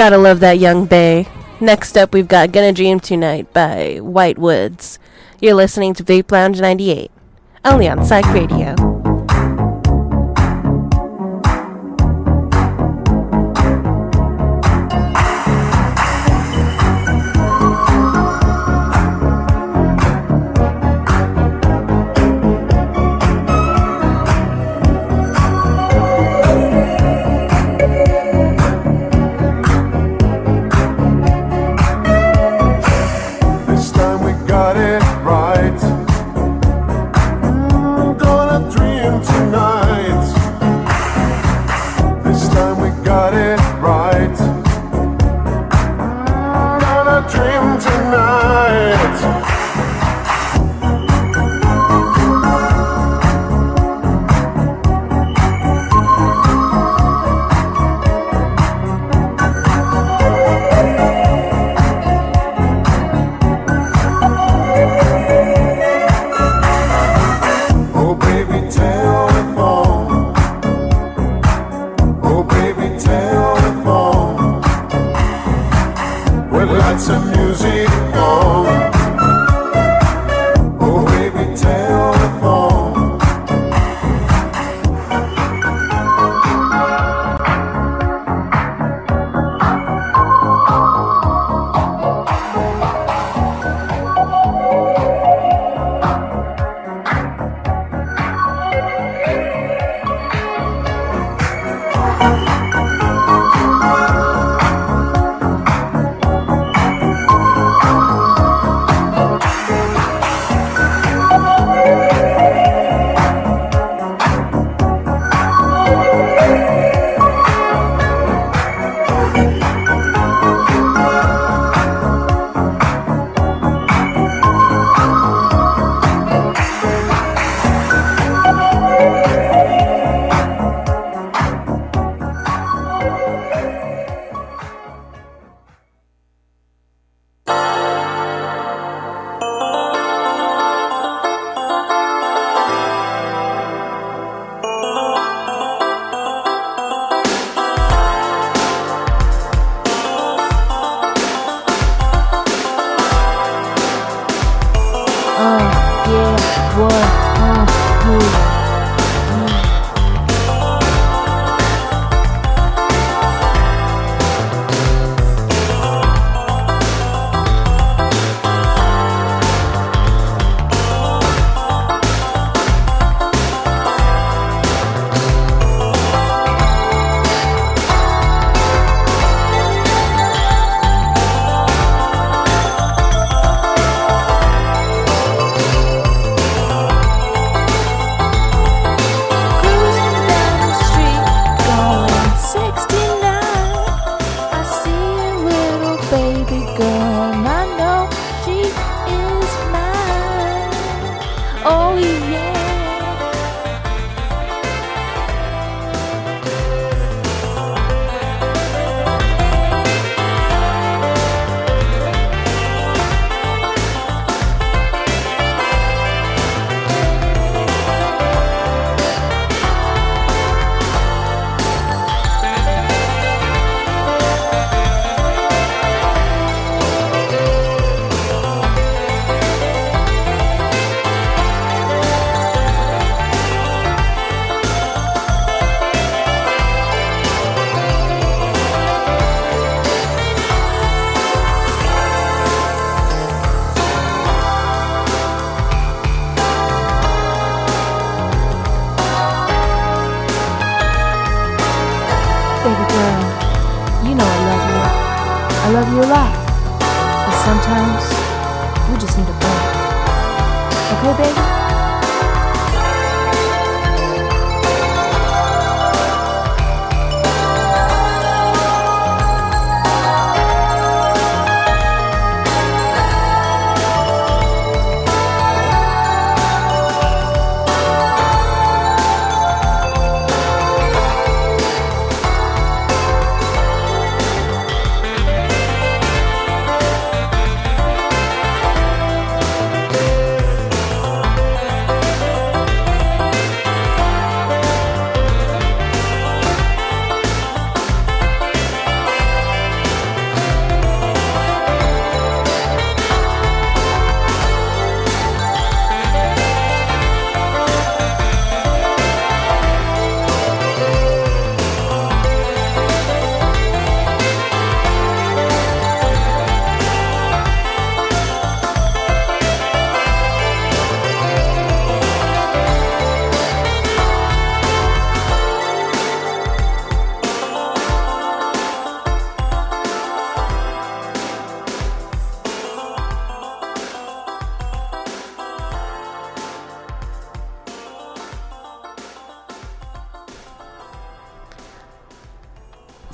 Gotta love that Yung Bae. Next up, we've got Gonna Dream Tonight by White Woods. You're listening to Vape Lounge 98, only on Psych Radio.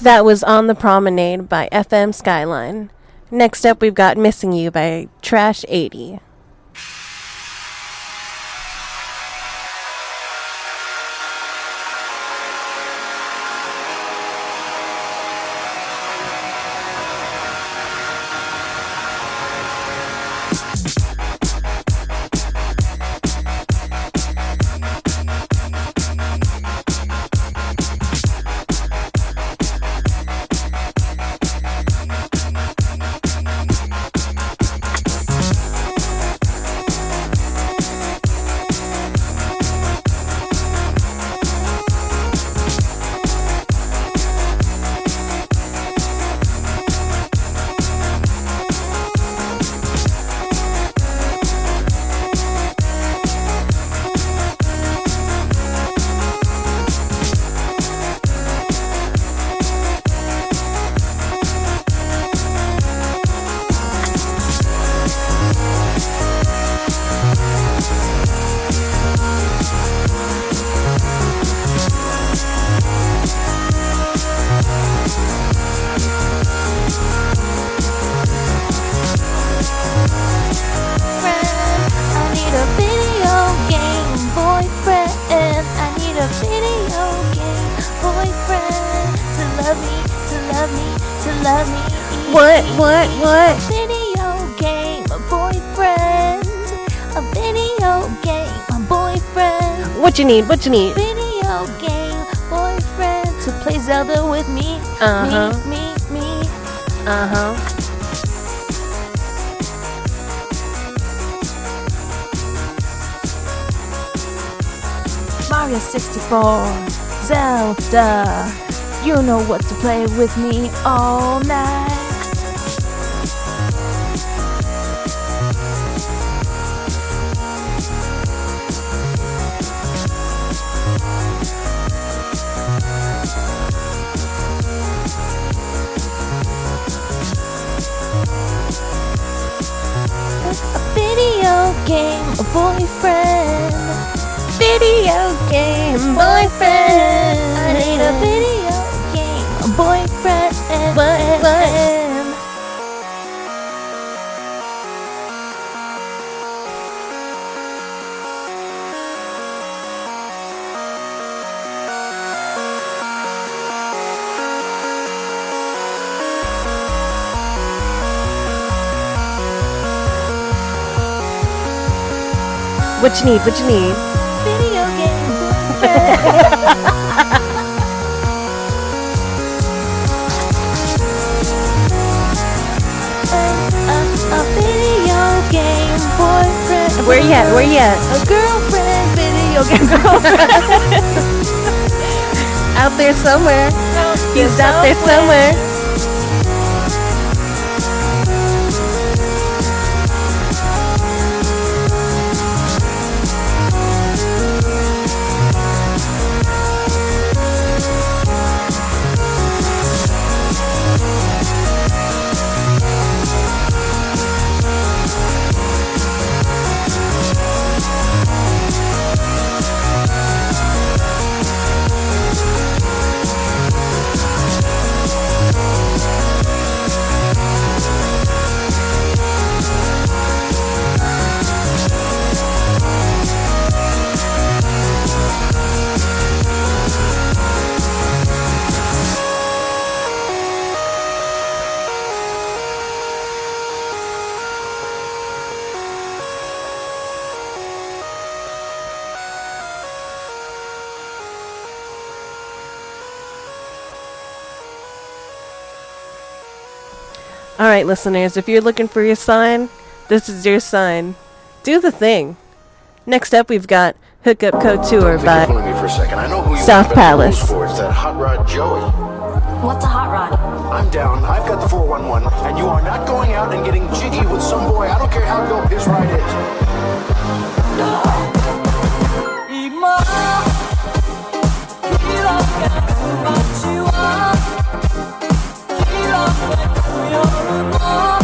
That was On the Promenade by FM Skyline. Next up, we've got Missing You by Trash 80. What, what? Video game, a boyfriend. A video game, a boyfriend. What you need? What you need? Video game, boyfriend. To play Zelda with me. Uh-huh. Me, me, me. Uh huh. Mario 64, Zelda. You know what to play with me all night. What you need? What you need? Video game, boyfriend. a, a video. Where you at? Where you at? A girlfriend, video game girlfriend. Out there somewhere. He's out there somewhere. Right, listeners, if you're looking for your sign, this is your sign. Do the thing. Next up, we've got Hookup Code Tour by you're fooling me for a second. I know who you South Palace. For it's that hot rod Joey. What's a hot rod? I'm down. I've got the 411, and you are not going out and getting jiggy with some boy. I don't care how dope his ride is. 今 어.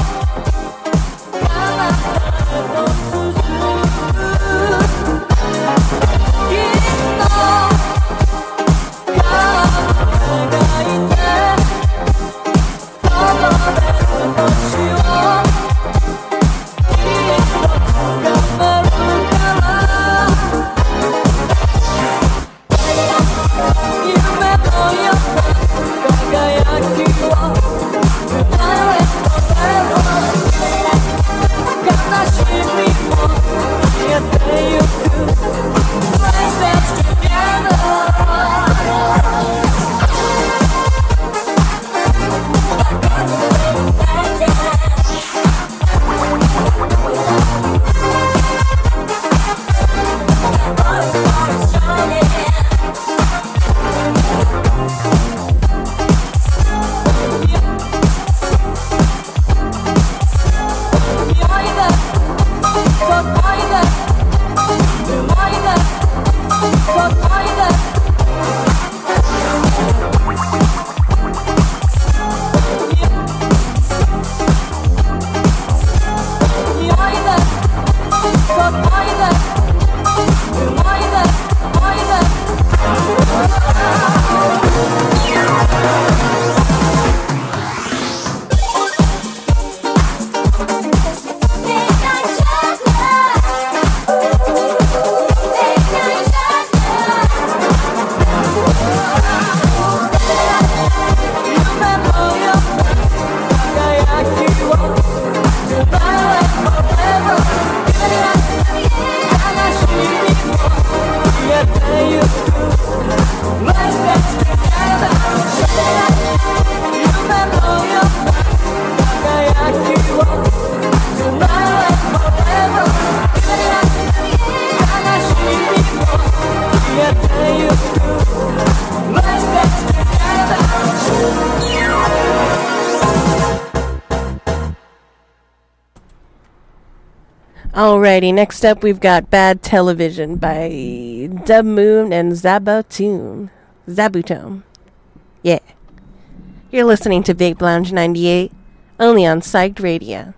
Alrighty, next up we've got Bad Television by Dubmood and Zabotoon. Zabutone. Yeah. You're listening to Vape Lounge 98, only on Psyched Radio.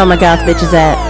All my goth bitches at?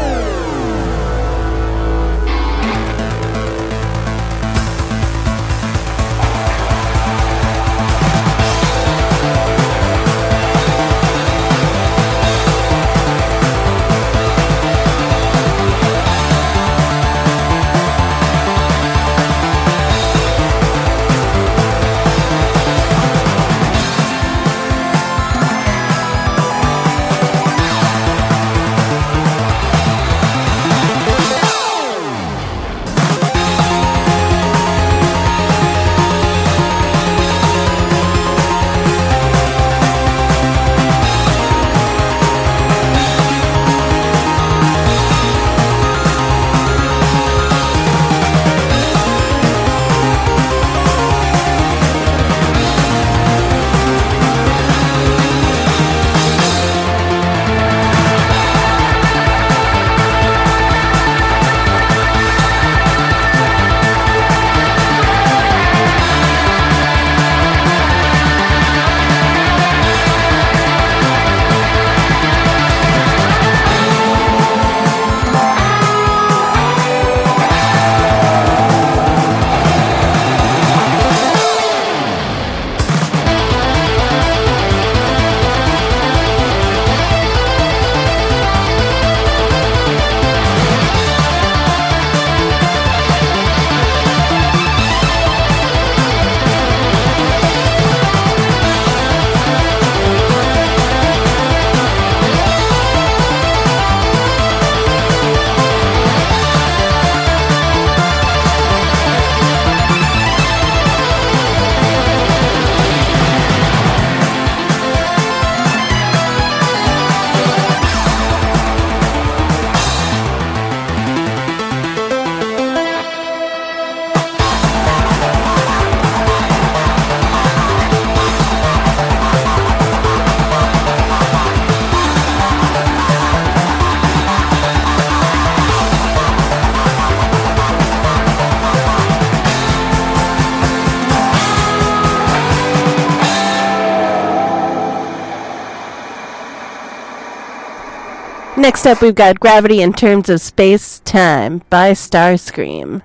Next up, we've got Gravity in Terms of Space Time by Starscream.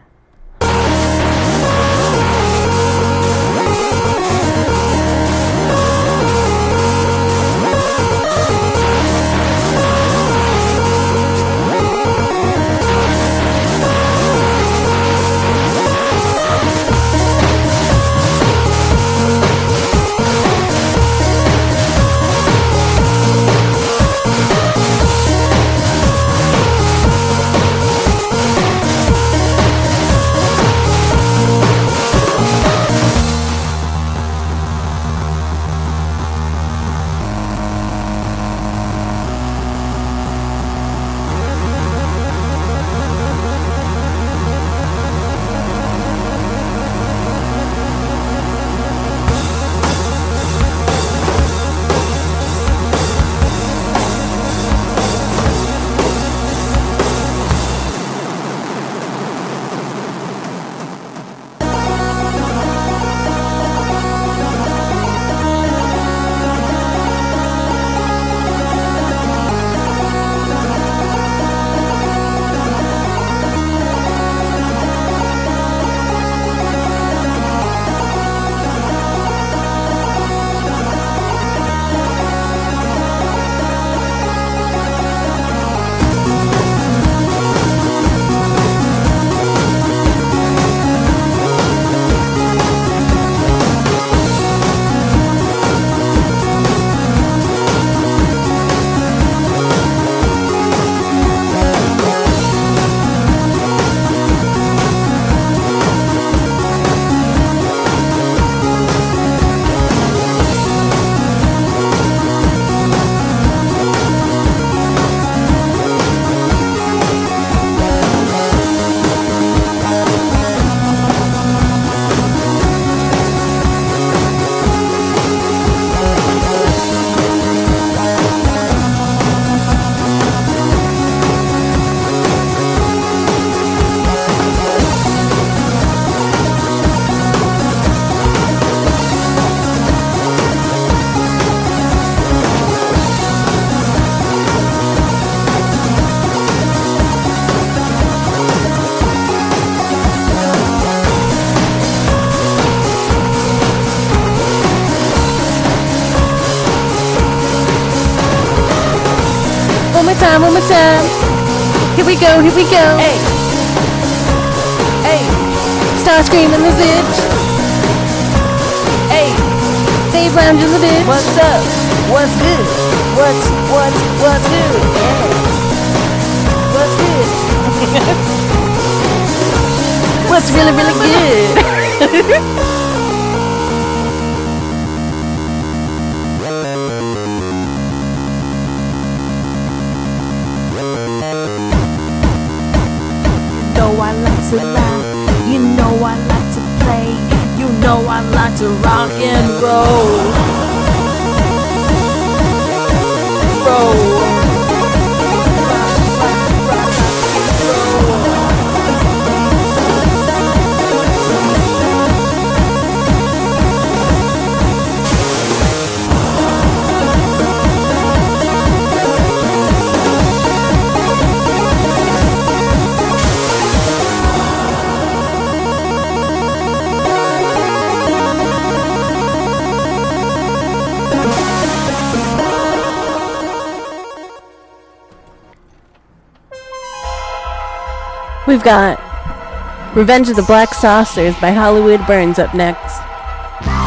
got Revenge of the Black Saucers by Hollywood Burns up next.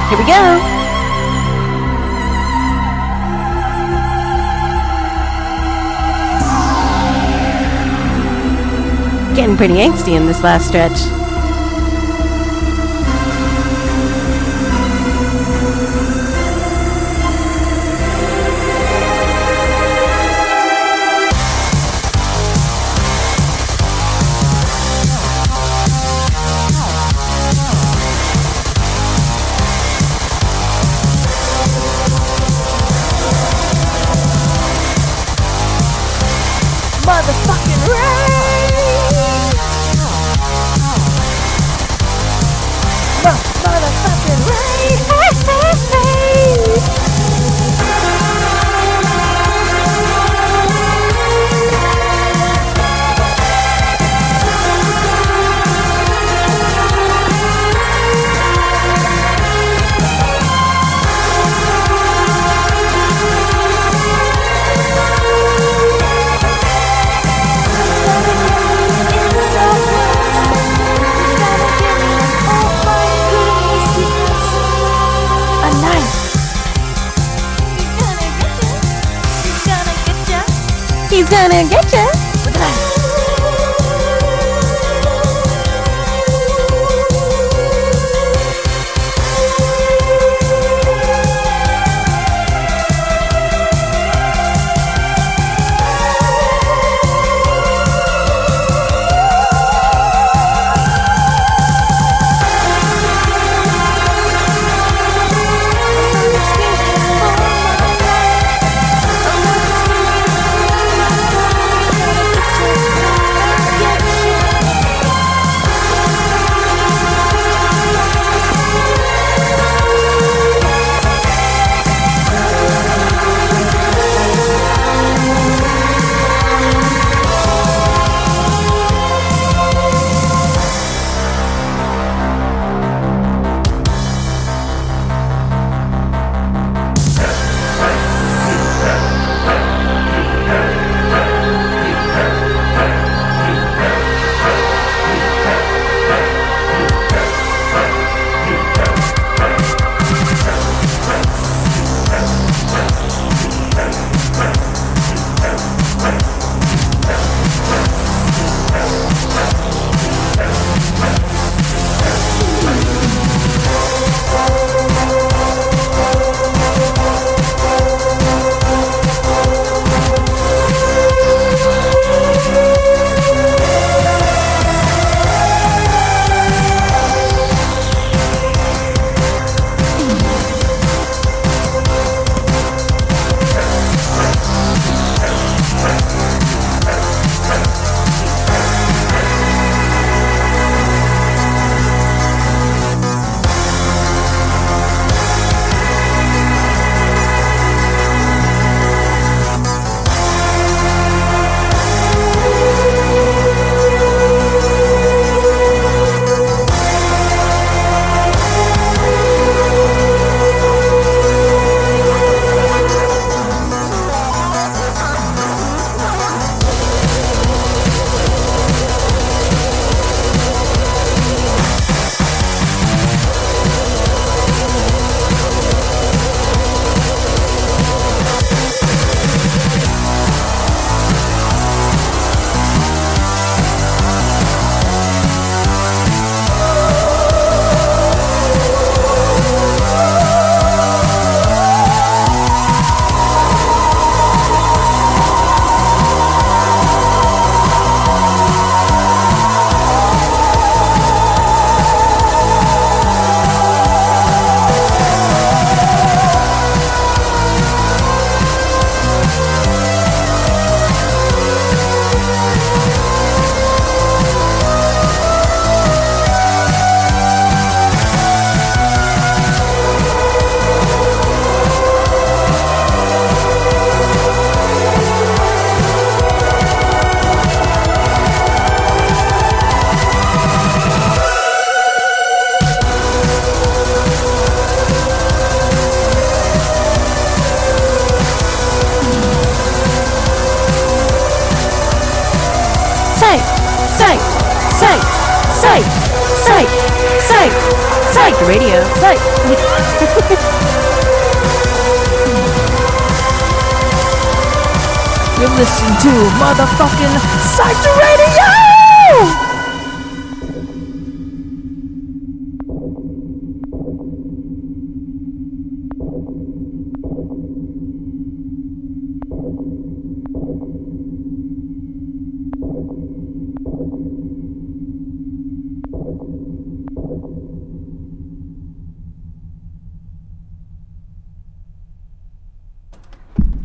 Here we go! Getting pretty angsty in this last stretch.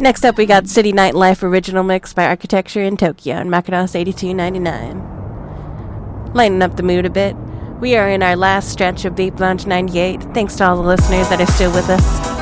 Next up, we got City Nightlife original mix by Architecture in Tokyo and Macross 8299. Lighten up the mood a bit. We are in our last stretch of Vape Lounge 98. Thanks to all the listeners that are still with us.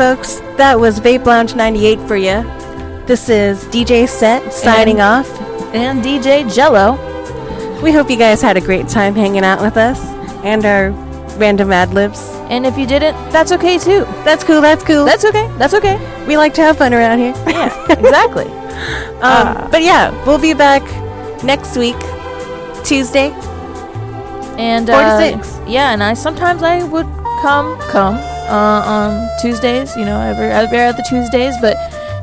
Folks, that was Vape Lounge 98 for you. This is DJ Set signing And- off. And DJ Jello. We hope you guys had a great time hanging out with us and our random ad libs. And if you didn't, that's okay too. That's cool, that's cool. That's okay. That's okay. we like to have fun around here. Yeah, exactly. Um, but yeah, we'll be back next week, Tuesday. And Four to uh, six. Yeah, and I sometimes I would come come uh, on Tuesdays. You know, every every other Tuesdays. But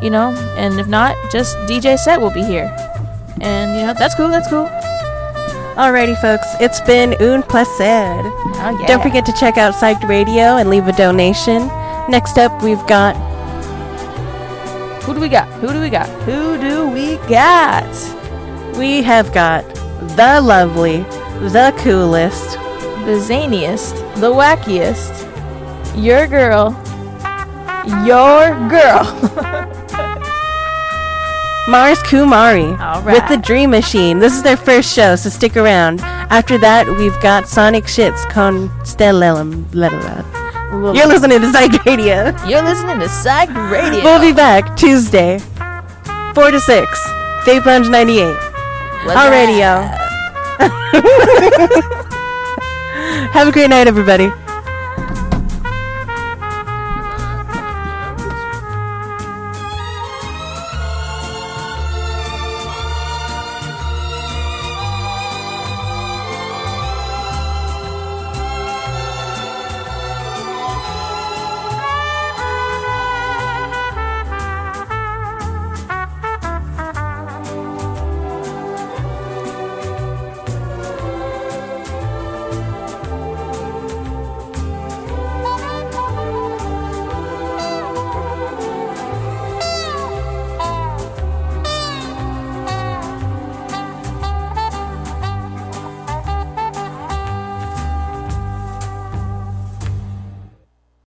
you know, and if not, just DJ set will be here. And you know, that's cool. That's cool. Alrighty, folks, it's been un placer. Oh yeah. Don't forget to check out Psyched Radio and leave a donation. Next up, we've got Who do we got? Who do we got? Who do we got? we have got the lovely, the coolest, The zaniest, the wackiest, your girl, your girl. Mars Kumari All with the. Dream Machine. This is their first show, so stick around. After that, we've got Sonic Shits Constellum. Blah, blah, blah. You're listening to Psych Radio. You're listening to Psych Radio. We'll be back Tuesday, 4 to 6, Vape Lounge 98. What's Our that? radio. Have a great night, everybody.